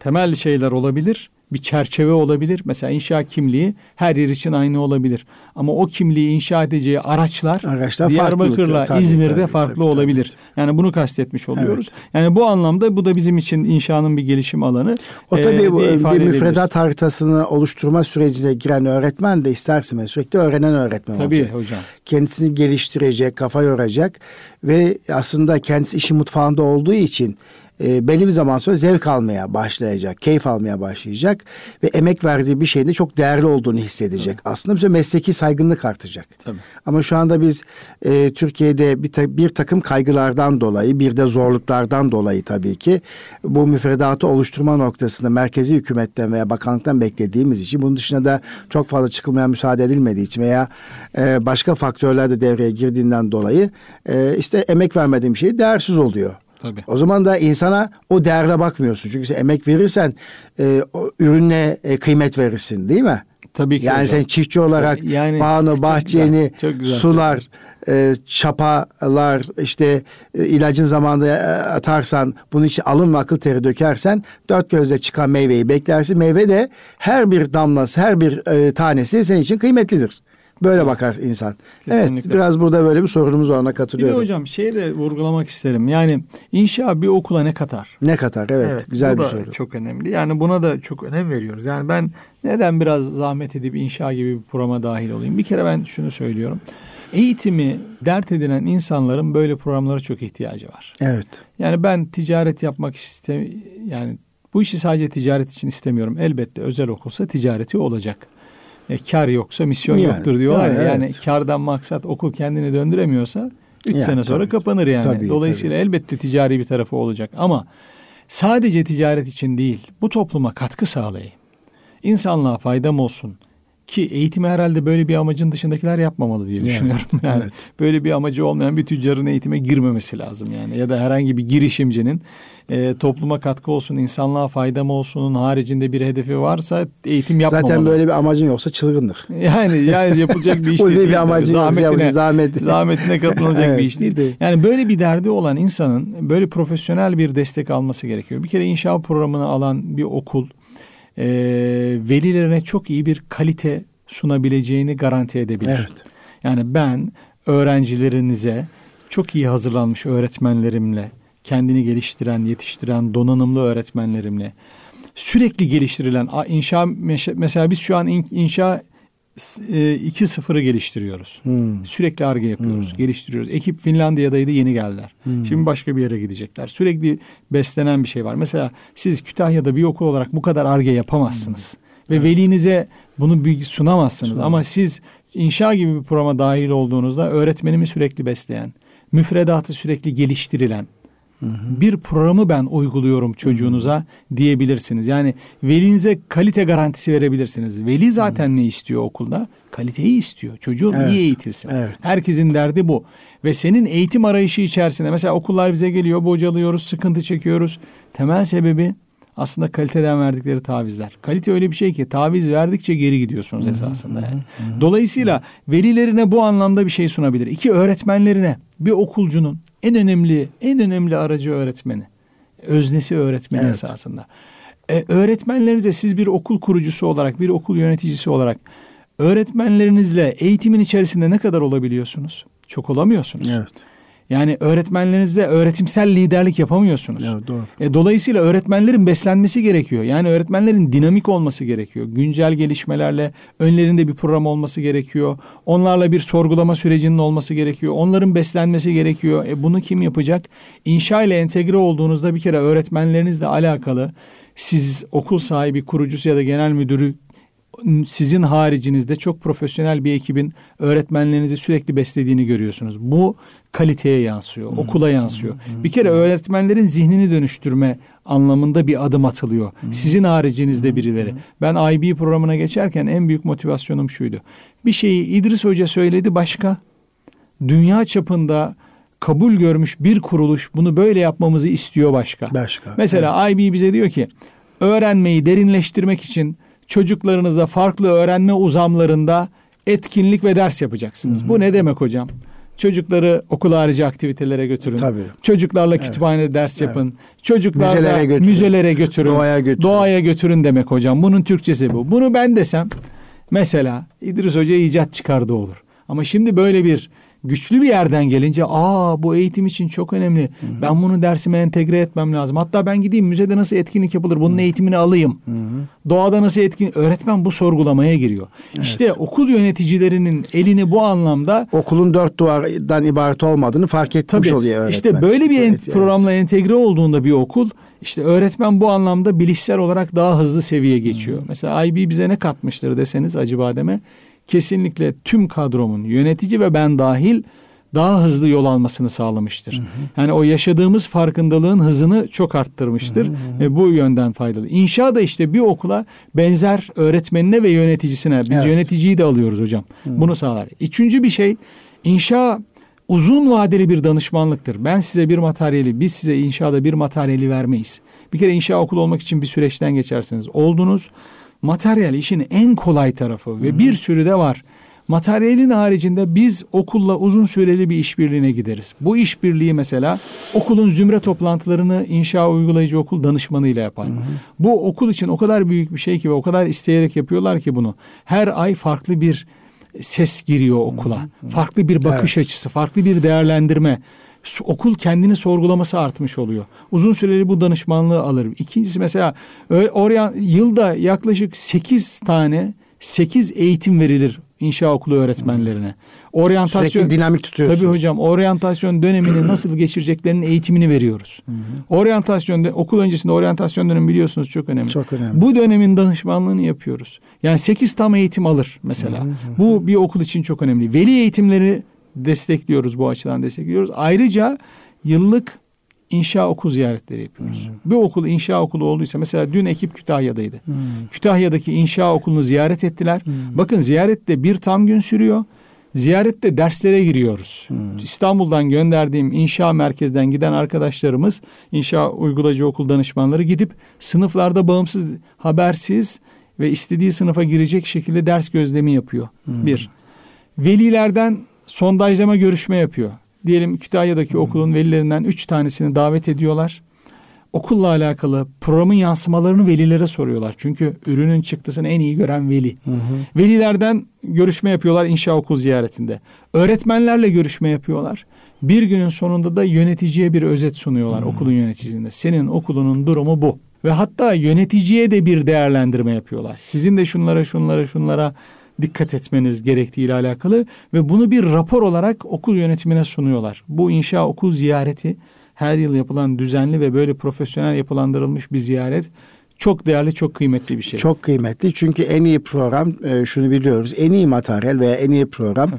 Speaker 2: temel şeyler olabilir. Bir çerçeve olabilir. Mesela inşa kimliği her yer için aynı olabilir. Ama o kimliği inşa edeceği araçlar, araçlar Diyarbakır'la tabii, İzmir'de tabii, farklı tabii, olabilir. Tabii. Yani bunu kastetmiş oluyoruz. Evet. Yani bu anlamda bu da bizim için inşanın bir gelişim alanı.
Speaker 1: O tabii e, bu, bir müfredat haritasını oluşturma sürecine giren öğretmen de isterse sürekli öğrenen öğretmen
Speaker 2: tabii, olacak. Tabii hocam.
Speaker 1: Kendisini geliştirecek, kafa yoracak ve aslında kendisi işi mutfağında olduğu için e, belli bir zaman sonra zevk almaya başlayacak, keyif almaya başlayacak ve emek verdiği bir şeyin de çok değerli olduğunu hissedecek. Tabii. Aslında bize mesleki saygınlık artacak. Tabii. Ama şu anda biz e, Türkiye'de bir, ta, bir takım kaygılardan dolayı, bir de zorluklardan dolayı tabii ki bu müfredatı oluşturma noktasında merkezi hükümetten veya bakanlıktan beklediğimiz için bunun dışında da çok fazla çıkılmaya müsaade edilmediği için veya e, başka faktörler de devreye girdiğinden dolayı e, işte emek vermediğim şey değersiz oluyor. Tabii. O zaman da insana o değerle bakmıyorsun. Çünkü sen emek verirsen e, o ürüne e, kıymet verirsin değil mi?
Speaker 2: Tabii ki
Speaker 1: Yani hocam. sen çiftçi olarak Tabii, yani bağını, bahçeni, güzel, güzel sular, e, çapalar, işte e, ilacın zamanında e, atarsan, bunun için alın ve akıl teri dökersen dört gözle çıkan meyveyi beklersin. Meyve de her bir damlası, her bir e, tanesi senin için kıymetlidir. Böyle bakar insan. Kesinlikle. Evet biraz burada böyle bir sorunumuz var ona katılıyorum.
Speaker 2: Bir de hocam şeyi de vurgulamak isterim. Yani inşa bir okula ne katar?
Speaker 1: Ne katar evet, evet güzel bir soru.
Speaker 2: çok önemli. Yani buna da çok önem veriyoruz. Yani ben neden biraz zahmet edip inşa gibi bir programa dahil olayım? Bir kere ben şunu söylüyorum. Eğitimi dert edinen insanların böyle programlara çok ihtiyacı var.
Speaker 1: Evet.
Speaker 2: Yani ben ticaret yapmak istem yani bu işi sadece ticaret için istemiyorum. Elbette özel okulsa ticareti olacak e, kar yoksa misyon yani, yoktur diyorlar yani, ya. Yani evet. kardan maksat okul kendini döndüremiyorsa 3 yani, sene sonra tabii, kapanır yani. Tabii, Dolayısıyla tabii. elbette ticari bir tarafı olacak ama sadece ticaret için değil bu topluma katkı sağlayayım. İnsanlığa faydam olsun. Ki eğitimi herhalde böyle bir amacın dışındakiler yapmamalı diye düşünüyorum. Yani, [LAUGHS] yani evet. böyle bir amacı olmayan bir tüccarın eğitime girmemesi lazım yani. Ya da herhangi bir girişimcinin e, topluma katkı olsun, insanlığa faydam olsunun haricinde bir hedefi varsa eğitim yapmamalı.
Speaker 1: Zaten böyle bir amacın yoksa çılgınlık.
Speaker 2: Yani yani yapılacak bir [LAUGHS] iş değil.
Speaker 1: bir amacın zahmetine,
Speaker 2: zahmet. zahmetine [LAUGHS] katılacak evet, bir iş değil. değil. Yani böyle bir derdi olan insanın böyle profesyonel bir destek alması gerekiyor. Bir kere inşaat programını alan bir okul e, velilerine çok iyi bir kalite sunabileceğini garanti edebilir. Evet. Yani ben öğrencilerinize çok iyi hazırlanmış öğretmenlerimle, kendini geliştiren, yetiştiren, donanımlı öğretmenlerimle, sürekli geliştirilen inşa mesela biz şu an inşa 2-0'ı e, geliştiriyoruz. Hmm. Sürekli arge yapıyoruz, hmm. geliştiriyoruz. Ekip Finlandiya'daydı yeni geldiler. Hmm. Şimdi başka bir yere gidecekler. Sürekli beslenen bir şey var. Mesela siz Kütahya'da bir okul olarak bu kadar arge yapamazsınız. Hmm. Ve evet. velinize bunu bilgi sunamazsınız. Sunamaz. Ama siz inşa gibi bir programa dahil olduğunuzda öğretmenimi sürekli besleyen, müfredatı sürekli geliştirilen, bir programı ben uyguluyorum çocuğunuza hı hı. diyebilirsiniz. Yani velinize kalite garantisi verebilirsiniz. Veli zaten hı. ne istiyor okulda? Kaliteyi istiyor. Çocuğum evet. iyi eğitilsin. Evet. Herkesin derdi bu. Ve senin eğitim arayışı içerisinde mesela okullar bize geliyor, bocalıyoruz, sıkıntı çekiyoruz. Temel sebebi aslında kaliteden verdikleri tavizler. Kalite öyle bir şey ki taviz verdikçe geri gidiyorsunuz esasında yani. Dolayısıyla velilerine bu anlamda bir şey sunabilir. İki öğretmenlerine bir okulcunun en önemli en önemli aracı öğretmeni. Öznesi öğretmeni evet. esasında. Ee, öğretmenlerinize siz bir okul kurucusu olarak, bir okul yöneticisi olarak öğretmenlerinizle eğitimin içerisinde ne kadar olabiliyorsunuz? Çok olamıyorsunuz. Evet. Yani öğretmenlerinizde öğretimsel liderlik yapamıyorsunuz. Evet, doğru. E, dolayısıyla öğretmenlerin beslenmesi gerekiyor. Yani öğretmenlerin dinamik olması gerekiyor. Güncel gelişmelerle önlerinde bir program olması gerekiyor. Onlarla bir sorgulama sürecinin olması gerekiyor. Onların beslenmesi gerekiyor. E, bunu kim yapacak? İnşa ile entegre olduğunuzda bir kere öğretmenlerinizle alakalı siz okul sahibi, kurucusu ya da genel müdürü sizin haricinizde çok profesyonel bir ekibin öğretmenlerinizi sürekli beslediğini görüyorsunuz. Bu kaliteye yansıyor, hmm. okula yansıyor. Hmm. Bir kere öğretmenlerin zihnini dönüştürme anlamında bir adım atılıyor. Hmm. Sizin haricinizde birileri. Ben IB programına geçerken en büyük motivasyonum şuydu. Bir şeyi İdris Hoca söyledi başka. Dünya çapında kabul görmüş bir kuruluş bunu böyle yapmamızı istiyor başka. Başka. Mesela evet. IB bize diyor ki öğrenmeyi derinleştirmek için çocuklarınıza farklı öğrenme uzamlarında etkinlik ve ders yapacaksınız. Hı hı. Bu ne demek hocam? Çocukları okul harici aktivitelere götürün.
Speaker 1: Tabii.
Speaker 2: Çocuklarla kütüphanede ders yapın. Çocuklarla
Speaker 1: Müzelere götürün.
Speaker 2: müzelere götürün.
Speaker 1: Doğaya götürün.
Speaker 2: Doğaya götürün demek hocam. Bunun Türkçesi bu. Bunu ben desem mesela İdris Hoca icat çıkardı olur. Ama şimdi böyle bir güçlü bir yerden gelince aa bu eğitim için çok önemli. Ben bunu dersime entegre etmem lazım. Hatta ben gideyim müzede nasıl etkinlik yapılır bunun eğitimini alayım. Doğada nasıl etkin öğretmen bu sorgulamaya giriyor. İşte okul yöneticilerinin elini bu anlamda
Speaker 1: Okulun dört duvardan ibaret olmadığını fark etmiş
Speaker 2: Tabii
Speaker 1: oluyor öğretmen.
Speaker 2: işte böyle bir
Speaker 1: Evet, yani.
Speaker 2: programla entegre olduğunda bir okul işte öğretmen bu anlamda bilişsel olarak daha hızlı seviye geçiyor. Mesela IB bize ne katmıştır deseniz Acıbadem'e kesinlikle tüm kadromun yönetici ve ben dahil daha hızlı yol almasını sağlamıştır. Yani o yaşadığımız farkındalığın hızını çok arttırmıştır ve bu yönden faydalı. İnşa da işte bir okula benzer öğretmenine ve yöneticisine biz
Speaker 1: Evet.
Speaker 2: yöneticiyi de alıyoruz hocam. Bunu sağlar. Üçüncü bir şey inşa uzun vadeli bir danışmanlıktır. Ben size bir materyali, biz size inşaada bir materyali vermeyiz. Bir kere inşa okulu olmak için bir süreçten geçersiniz. Oldunuz. Materyal işin en kolay tarafı ve bir sürü de var. Materyalin haricinde biz okulla uzun süreli bir işbirliğine gideriz. Bu işbirliği mesela okulun zümre toplantılarını inşa uygulayıcı okul danışmanıyla yapar. Bu okul için o kadar büyük bir şey ki ve o kadar isteyerek yapıyorlar ki bunu. Her ay farklı bir ses giriyor okula. Farklı bir bakış açısı, farklı bir değerlendirme. Okul kendini sorgulaması artmış oluyor. Uzun süreli bu danışmanlığı alır. İkincisi mesela oraya yılda yaklaşık 8 tane 8 eğitim verilir inşa okulu öğretmenlerine. Oryantasyon
Speaker 1: Sürekli dinamik tutuyorsunuz.
Speaker 2: Tabii hocam oryantasyon dönemini nasıl geçireceklerinin eğitimini veriyoruz. Oryantasyon de- okul öncesinde oryantasyon dönemi biliyorsunuz çok önemli.
Speaker 1: Çok önemli.
Speaker 2: Bu dönemin danışmanlığını yapıyoruz. Yani 8 tam eğitim alır mesela. Bu bir okul için çok önemli. Veli eğitimleri destekliyoruz bu açıdan destekliyoruz. Ayrıca yıllık inşa okul ziyaretleri yapıyoruz. Bir okul inşa okulu olduysa mesela dün ekip Kütahya'daydı. Kütahya'daki inşa okulunu ziyaret ettiler. Bakın ziyarette bir tam gün sürüyor. Ziyarette derslere giriyoruz. İstanbul'dan gönderdiğim inşa merkezden giden arkadaşlarımız, inşa uygulayıcı okul danışmanları gidip sınıflarda bağımsız, habersiz ve istediği sınıfa girecek şekilde ders gözlemi yapıyor. Bir. Velilerden sondajlama görüşme yapıyor. Diyelim Kütahya'daki okulun velilerinden üç tanesini davet ediyorlar. Okulla alakalı programın yansımalarını velilere soruyorlar. Çünkü ürünün çıktısını en iyi gören veli. Velilerden görüşme yapıyorlar inşa okul ziyaretinde. Öğretmenlerle görüşme yapıyorlar. Bir günün sonunda da yöneticiye bir özet sunuyorlar okulun yöneticisinde. Senin okulunun durumu bu. Ve hatta yöneticiye de bir değerlendirme yapıyorlar. Sizin de şunlara şunlara şunlara dikkat etmeniz gerektiğiyle alakalı ve bunu bir rapor olarak okul yönetimine sunuyorlar. Bu inşa okul ziyareti her yıl yapılan düzenli ve böyle profesyonel yapılandırılmış bir ziyaret çok değerli, çok kıymetli bir şey.
Speaker 1: Çok kıymetli çünkü en iyi program e, şunu biliyoruz. En iyi materyal veya en iyi program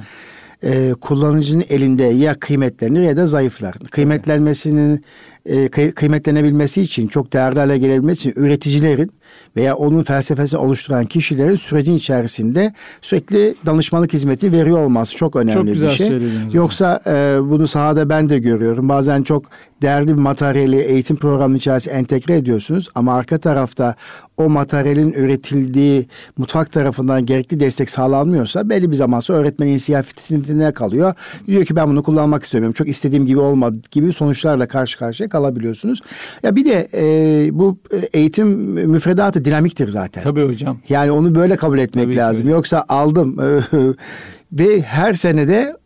Speaker 1: e, kullanıcının elinde ya kıymetlenir ya da zayıflar. Kıymetlenmesinin e, kıy- kıymetlenebilmesi için çok değerli hale gelebilmesi için üreticilerin veya onun felsefesini oluşturan kişilerin sürecin içerisinde sürekli danışmanlık hizmeti veriyor olması çok önemli
Speaker 2: Çok güzel
Speaker 1: bir şey. Yoksa e, bunu sahada ben de görüyorum. Bazen çok değerli bir materyali eğitim programının içerisine entegre ediyorsunuz ama arka tarafta o materyalin üretildiği mutfak tarafından gerekli destek sağlanmıyorsa belli bir zaman sonra öğretmenin inisiyatifine kalıyor. Diyor ki ben bunu kullanmak istemiyorum. Çok istediğim gibi olmadı gibi sonuçlarla karşı karşıya kalabiliyorsunuz. Ya bir de e, bu eğitim müfredatı dinamiktir zaten.
Speaker 2: Tabii hocam.
Speaker 1: Yani onu böyle kabul etmek
Speaker 2: Tabii
Speaker 1: lazım.
Speaker 2: öyle.
Speaker 1: Yoksa aldım [LAUGHS] ve her senede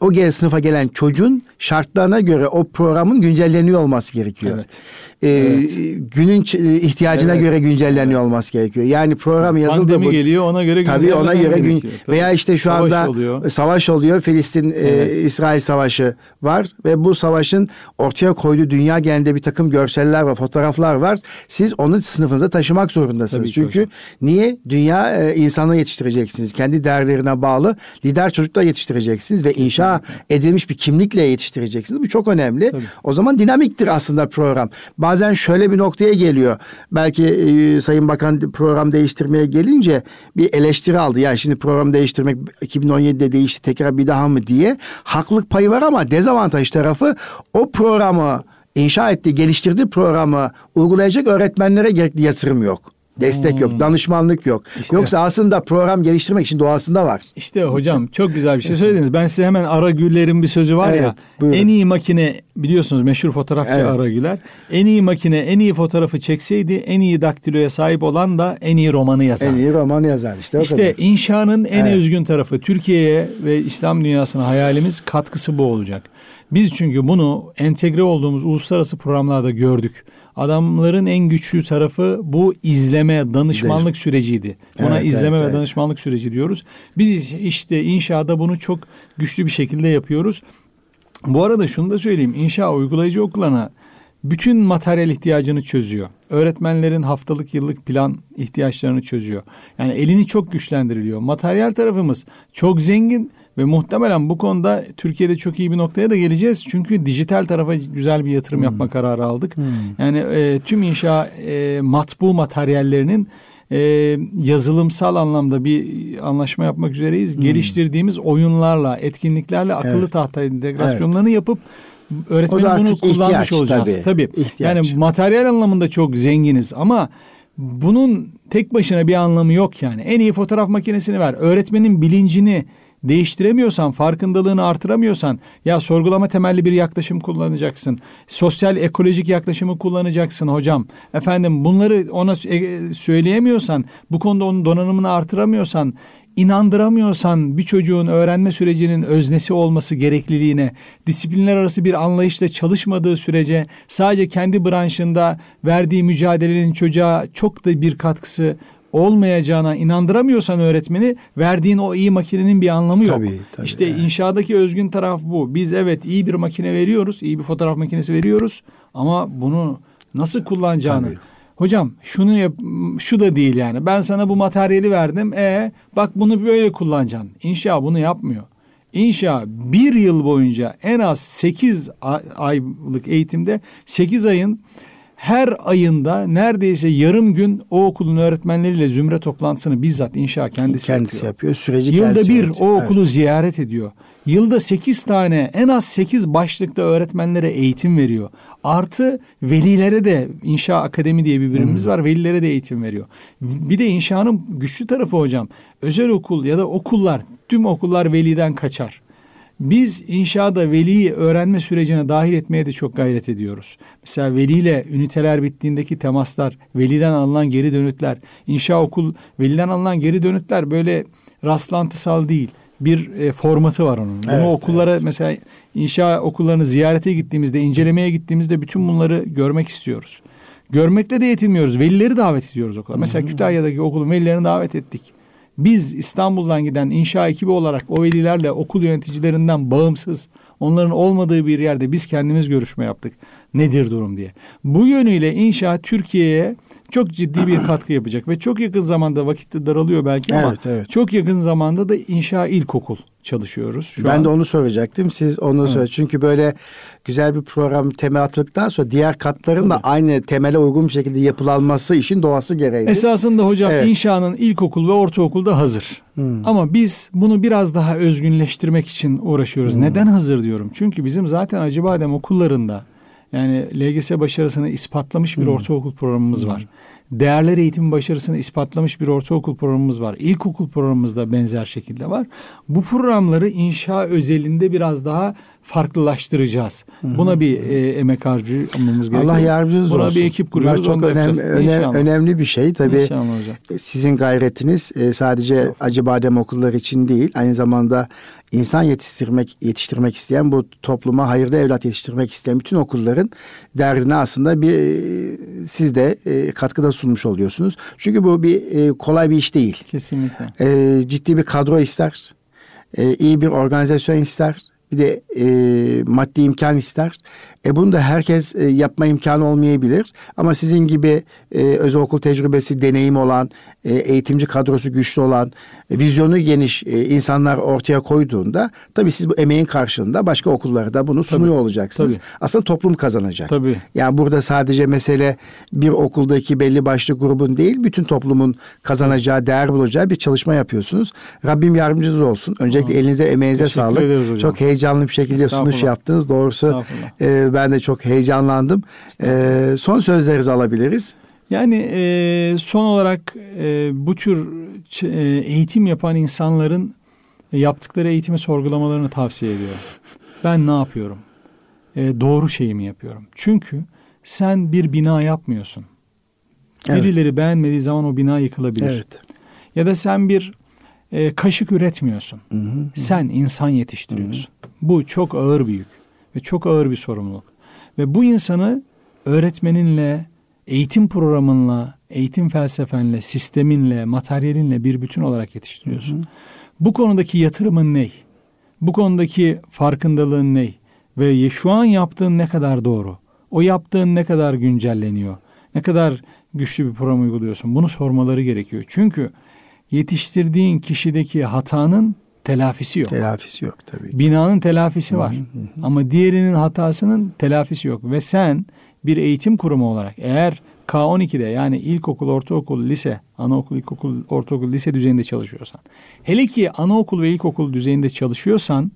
Speaker 1: o gel sınıfa gelen çocuğun şartlarına göre o programın güncelleniyor olması gerekiyor.
Speaker 2: Evet.
Speaker 1: Ee,
Speaker 2: Evet.
Speaker 1: Günün ç- ihtiyacına
Speaker 2: Evet.
Speaker 1: göre güncelleniyor olması gerekiyor. Yani program yazıldı
Speaker 2: Pandemi
Speaker 1: bu.
Speaker 2: geliyor ona göre
Speaker 1: Tabii ona göre gün
Speaker 2: gerekiyor.
Speaker 1: Veya işte şu
Speaker 2: Savaş
Speaker 1: anda
Speaker 2: oluyor.
Speaker 1: savaş oluyor. Filistin e,
Speaker 2: Evet.
Speaker 1: İsrail savaşı var ve bu savaşın ortaya koyduğu dünya genelinde bir takım görseller ve fotoğraflar var. Siz onu sınıfınıza taşımak zorundasınız.
Speaker 2: Tabii
Speaker 1: Çünkü
Speaker 2: hocam.
Speaker 1: niye dünya e, insanı yetiştireceksiniz. Kendi değerlerine bağlı lider çocuklar yetiştireceksiniz ve inşa edilmiş bir kimlikle yetiştireceksiniz. Bu çok önemli.
Speaker 2: Tabii.
Speaker 1: O zaman dinamiktir aslında program. Bazen şöyle bir noktaya geliyor. Belki e, Sayın Bakan program değiştirmeye gelince bir eleştiri aldı. Ya şimdi program değiştirmek 2017'de değişti tekrar bir daha mı diye. Haklılık payı var ama dezavantaj tarafı o programı inşa ettiği, geliştirdiği programı uygulayacak öğretmenlere gerekli yatırım yok. Destek yok, danışmanlık yok.
Speaker 2: İşte.
Speaker 1: Yoksa aslında program geliştirmek için doğasında var.
Speaker 2: İşte hocam çok güzel bir şey söylediniz. Ben size hemen Ara Güller'in bir sözü var ya.
Speaker 1: Evet, buyurun.
Speaker 2: En iyi makine biliyorsunuz meşhur fotoğrafçı
Speaker 1: Evet.
Speaker 2: Ara Güler. En iyi makine en iyi fotoğrafı çekseydi en iyi daktiloya sahip olan da en iyi romanı yazardı.
Speaker 1: En iyi roman yazar işte. o
Speaker 2: İşte
Speaker 1: kadar.
Speaker 2: inşanın en
Speaker 1: Evet.
Speaker 2: özgün tarafı Türkiye'ye ve İslam dünyasına hayalimiz katkısı bu olacak. Biz çünkü bunu entegre olduğumuz uluslararası programlarda gördük. Adamların en güçlü tarafı bu izleme, danışmanlık süreciydi. Buna
Speaker 1: Evet,
Speaker 2: izleme
Speaker 1: evet,
Speaker 2: ve
Speaker 1: evet.
Speaker 2: danışmanlık süreci diyoruz. Biz işte inşaada bunu çok güçlü bir şekilde yapıyoruz. Bu arada şunu da söyleyeyim. İnşa uygulayıcı okullarına bütün materyal ihtiyacını çözüyor. Öğretmenlerin haftalık yıllık plan ihtiyaçlarını çözüyor. Yani elini çok güçlendiriliyor. Materyal tarafımız çok zengin ve muhtemelen bu konuda Türkiye'de çok iyi bir noktaya da geleceğiz. Çünkü dijital tarafa güzel bir yatırım yapma kararı aldık. Yani e, tüm inşa e, matbu materyallerinin e, yazılımsal anlamda bir anlaşma yapmak üzereyiz. Geliştirdiğimiz oyunlarla, etkinliklerle akıllı
Speaker 1: Evet.
Speaker 2: tahta entegrasyonlarını yapıp
Speaker 1: O
Speaker 2: öğretmenin bunu kullanmış
Speaker 1: ihtiyaç
Speaker 2: olacağız.
Speaker 1: tabii.
Speaker 2: Tabii.
Speaker 1: İhtiyaç.
Speaker 2: Yani materyal anlamında çok zenginiz ama bunun tek başına bir anlamı yok yani. En iyi fotoğraf makinesini ver. Öğretmenin bilincini değiştiremiyorsan, farkındalığını artıramıyorsan ya sorgulama temelli bir yaklaşım kullanacaksın. Sosyal ekolojik yaklaşımı kullanacaksın hocam. Efendim bunları ona e, söyleyemiyorsan, bu konuda onun donanımını artıramıyorsan, inandıramıyorsan bir çocuğun öğrenme sürecinin öznesi olması gerekliliğine, disiplinler arası bir anlayışla çalışmadığı sürece sadece kendi branşında verdiği mücadelenin çocuğa çok da bir katkısı olmayacağına inandıramıyorsan öğretmeni verdiğin o iyi makinenin bir anlamı yok.
Speaker 1: Tabii, tabii,
Speaker 2: işte
Speaker 1: evet.
Speaker 2: inşadaki özgün taraf bu. Biz evet iyi bir makine veriyoruz, iyi bir fotoğraf makinesi veriyoruz ama bunu nasıl kullanacağını
Speaker 1: Tabii.
Speaker 2: Hocam şunu yap, şu da değil yani. Ben sana bu materyali verdim. E bak bunu böyle kullanacaksın. İnşa bunu yapmıyor. İnşa bir yıl boyunca en az 8 aylık eğitimde 8 ayın her ayında neredeyse yarım gün o okulun öğretmenleriyle zümre toplantısını bizzat inşa kendisi,
Speaker 1: kendisi
Speaker 2: yapıyor.
Speaker 1: yapıyor. Süreci
Speaker 2: Yılda
Speaker 1: kendisi
Speaker 2: bir
Speaker 1: yönetiyor.
Speaker 2: o
Speaker 1: Evet.
Speaker 2: okulu ziyaret ediyor. Yılda sekiz tane en az sekiz başlıkta öğretmenlere eğitim veriyor. Artı velilere de inşa akademi diye bir birimimiz var. Velilere de eğitim veriyor. Bir de inşanın güçlü tarafı hocam. Özel okul ya da okullar tüm okullar veliden kaçar. Biz inşaada veliyi öğrenme sürecine dahil etmeye de çok gayret ediyoruz. Mesela veliyle üniteler bittiğindeki temaslar, veliden alınan geri dönütler, inşa okul veliden alınan geri dönütler böyle rastlantısal değil. Bir e, formatı var onun. Bunu
Speaker 1: Evet,
Speaker 2: okullara mesela inşa okullarını ziyarete gittiğimizde, incelemeye gittiğimizde bütün bunları görmek istiyoruz. Görmekle de yetinmiyoruz. Velileri davet ediyoruz okula. Mesela Kütahya'daki okulun velilerini davet ettik. Biz İstanbul'dan giden inşa ekibi olarak o velilerle okul yöneticilerinden bağımsız onların olmadığı bir yerde biz kendimiz görüşme yaptık. Nedir durum diye. Bu yönüyle inşa Türkiye'ye çok ciddi bir [CLEARS THROAT] katkı yapacak ve çok yakın zamanda vakitte daralıyor belki ama
Speaker 1: Evet, evet.
Speaker 2: çok yakın zamanda da inşa ilkokul çalışıyoruz. Şu
Speaker 1: ben
Speaker 2: an.
Speaker 1: de onu soracaktım. Siz onu söyle. Çünkü böyle güzel bir program temel attıktan sonra diğer katların da aynı temele uygun bir şekilde yapılanması işin doğası gereği.
Speaker 2: Esasında hocam
Speaker 1: Evet.
Speaker 2: inşanın ilkokul ve ortaokulda hazır. Ama biz bunu biraz daha özgünleştirmek için uğraşıyoruz. Neden hazır diyorum? Çünkü bizim zaten Acıbadem okullarında yani LGS başarısını ispatlamış bir ortaokul programımız var. Değerler eğitimi başarısını ispatlamış bir ortaokul programımız var. İlkokul programımız da benzer şekilde var. Bu programları inşa özelinde biraz daha farklılaştıracağız. Buna bir e, emek harcamamız gerekiyor.
Speaker 1: Allah yardımcınız
Speaker 2: Buna
Speaker 1: olsun.
Speaker 2: bir ekip
Speaker 1: Bunlar
Speaker 2: kuruyoruz.
Speaker 1: çok
Speaker 2: onu da
Speaker 1: önemli, öne- önemli bir şey. Tabii
Speaker 2: İnşallah hocam.
Speaker 1: sizin gayretiniz e, sadece Acıbadem okulları için değil, aynı zamanda insan yetiştirmek yetiştirmek isteyen bu topluma hayırlı evlat yetiştirmek isteyen bütün okulların derdine aslında bir e, siz de e, katkıda sunmuş oluyorsunuz. Çünkü bu bir e, kolay bir iş değil.
Speaker 2: Kesinlikle.
Speaker 1: E, ciddi bir kadro ister, e, iyi bir organizasyon ister, bir de e, maddi imkan ister. E bunu da herkes e, yapma imkanı olmayabilir. Ama sizin gibi e, özel okul tecrübesi, deneyim olan, e, eğitimci kadrosu güçlü olan, e, vizyonu geniş e, insanlar ortaya koyduğunda tabii siz bu emeğin karşılığında başka okullara da bunu sunuyor olacaksınız.
Speaker 2: tabii.
Speaker 1: Aslında toplum kazanacak.
Speaker 2: Tabii.
Speaker 1: Yani burada sadece mesele bir okuldaki belli başlı grubun değil, bütün toplumun kazanacağı, değer bulacağı bir çalışma yapıyorsunuz. Rabbim yardımcınız olsun. Öncelikle elinize, emeğinize sağlık. Çok heyecanlı bir şekilde sunuş yaptınız. Doğrusu. Ben de çok heyecanlandım. E, son sözlerinizi alabiliriz.
Speaker 2: Yani e, son olarak e, bu tür e, eğitim yapan insanların yaptıkları eğitimi sorgulamalarını tavsiye ediyorum. Ben ne yapıyorum? E, doğru şeyi mi yapıyorum? Çünkü sen bir bina yapmıyorsun. Evet. Birileri beğenmediği zaman o bina yıkılabilir. Evet. Ya da sen bir e, kaşık üretmiyorsun. Hı hı. Sen insan yetiştiriyorsun. Hı hı. Bu çok ağır bir yük ve çok ağır bir sorumluluk. Ve bu insanı öğretmeninle, eğitim programınla, eğitim felsefenle, sisteminle, materyalinle bir bütün olarak yetiştiriyorsun. Hı hı. Bu konudaki yatırımın ne? Bu konudaki farkındalığın ne? Ve şu an yaptığın ne kadar doğru? O yaptığın ne kadar güncelleniyor? Ne kadar güçlü bir program uyguluyorsun? Bunu sormaları gerekiyor. Çünkü yetiştirdiğin kişideki hatanın telafisi yok.
Speaker 1: Telafisi yok tabii.
Speaker 2: Binanın telafisi var. Hı hı hı. Ama diğerinin hatasının telafisi yok. Ve sen bir eğitim kurumu olarak eğer K12'de yani ilkokul, ortaokul, lise, anaokul, ilkokul, ortaokul, lise düzeyinde çalışıyorsan, hele ki anaokul ve ilkokul düzeyinde çalışıyorsan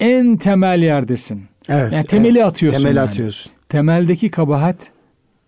Speaker 2: en temel yerdesin. Evet. Yani temeli evet. atıyorsun. Temeli
Speaker 1: yani. atıyorsun.
Speaker 2: Temeldeki kabahat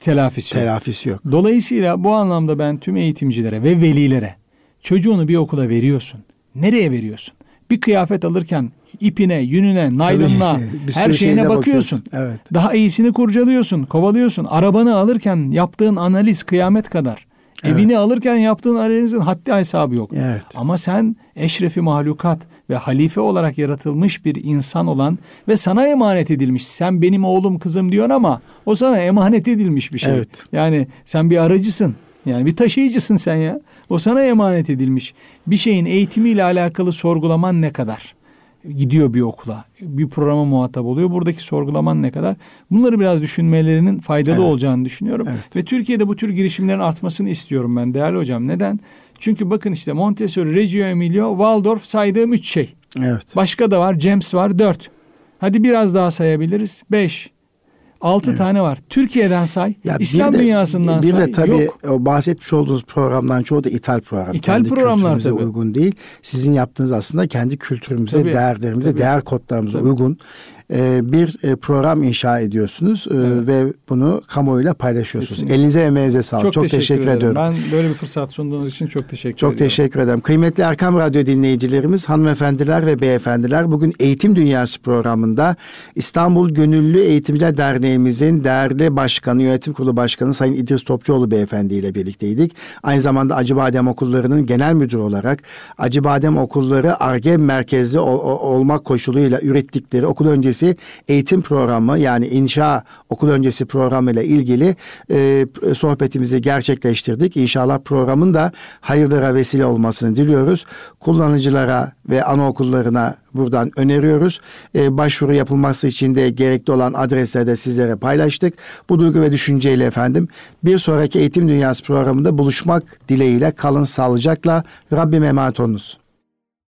Speaker 2: telafisi
Speaker 1: yok. Telafisi yok.
Speaker 2: Dolayısıyla bu anlamda ben tüm eğitimcilere ve velilere çocuğunu bir okula veriyorsun. Nereye veriyorsun? Bir kıyafet alırken ipine, yününe, naylonuna [LAUGHS] her şeyine bakıyorsun. Evet. Daha iyisini kurcalıyorsun, kovalıyorsun. Arabanı alırken yaptığın analiz kıyamet kadar. Evet. Evini alırken yaptığın analizin haddi hesabı yok. Evet. Ama sen eşrefi mahlukat ve halife olarak yaratılmış bir insan olan ve sana emanet edilmiş. Sen benim oğlum kızım diyorsun ama o sana emanet edilmiş bir şey. Evet. Yani sen bir aracısın. Yani bir taşıyıcısın sen ya. O sana emanet edilmiş. Bir şeyin eğitimiyle alakalı sorgulaman ne kadar? Gidiyor bir okula. Bir programa muhatap oluyor. Buradaki sorgulaman ne kadar? Bunları biraz düşünmelerinin faydalı evet. olacağını düşünüyorum. Evet. Ve Türkiye'de bu tür girişimlerin artmasını istiyorum ben değerli hocam. Neden? Çünkü bakın işte Montessori, Reggio Emilio, Waldorf saydığım üç şey. Evet. Başka da var. James var dört. Hadi biraz daha sayabiliriz. Beş. Altı evet. tane var. Türkiye'den say. Ya İslam de, dünyasından
Speaker 1: bir
Speaker 2: say.
Speaker 1: Bir de tabii Yok. o bahsetmiş olduğunuz programdan çoğu da ithal program.
Speaker 2: İthal kendi programlar tabii.
Speaker 1: uygun değil. Sizin yaptığınız aslında kendi kültürümüze, tabii. değerlerimize, tabii. değer kodlarımıza tabii. uygun e, bir e, program inşa ediyorsunuz e, evet. ve bunu kamuoyuyla paylaşıyorsunuz. Kesinlikle. Elinize emeğinize sağlık. Çok, çok teşekkür, teşekkür ediyorum.
Speaker 2: Ben böyle bir fırsat sunduğunuz için çok teşekkür
Speaker 1: çok
Speaker 2: ediyorum.
Speaker 1: Çok teşekkür ederim. Kıymetli Erkam Radyo dinleyicilerimiz, hanımefendiler ve beyefendiler bugün Eğitim Dünyası programında İstanbul Gönüllü Eğitimciler Derneğimizin değerli başkanı, yönetim kurulu başkanı Sayın İdris Topçuoğlu beyefendi ile birlikteydik. Aynı zamanda Acıbadem Okulları'nın genel müdürü olarak Acıbadem Okulları ARGE merkezli ol, olmak koşuluyla ürettikleri okul öncesi öncesi eğitim programı yani inşa okul öncesi programı ile ilgili e, sohbetimizi gerçekleştirdik. İnşallah programın da hayırlara vesile olmasını diliyoruz. Kullanıcılara ve anaokullarına buradan öneriyoruz. E, başvuru yapılması için de gerekli olan adresleri de sizlere paylaştık. Bu duygu ve düşünceyle efendim bir sonraki Eğitim Dünyası programında buluşmak dileğiyle kalın sağlıcakla. Rabbim emanet olunuz.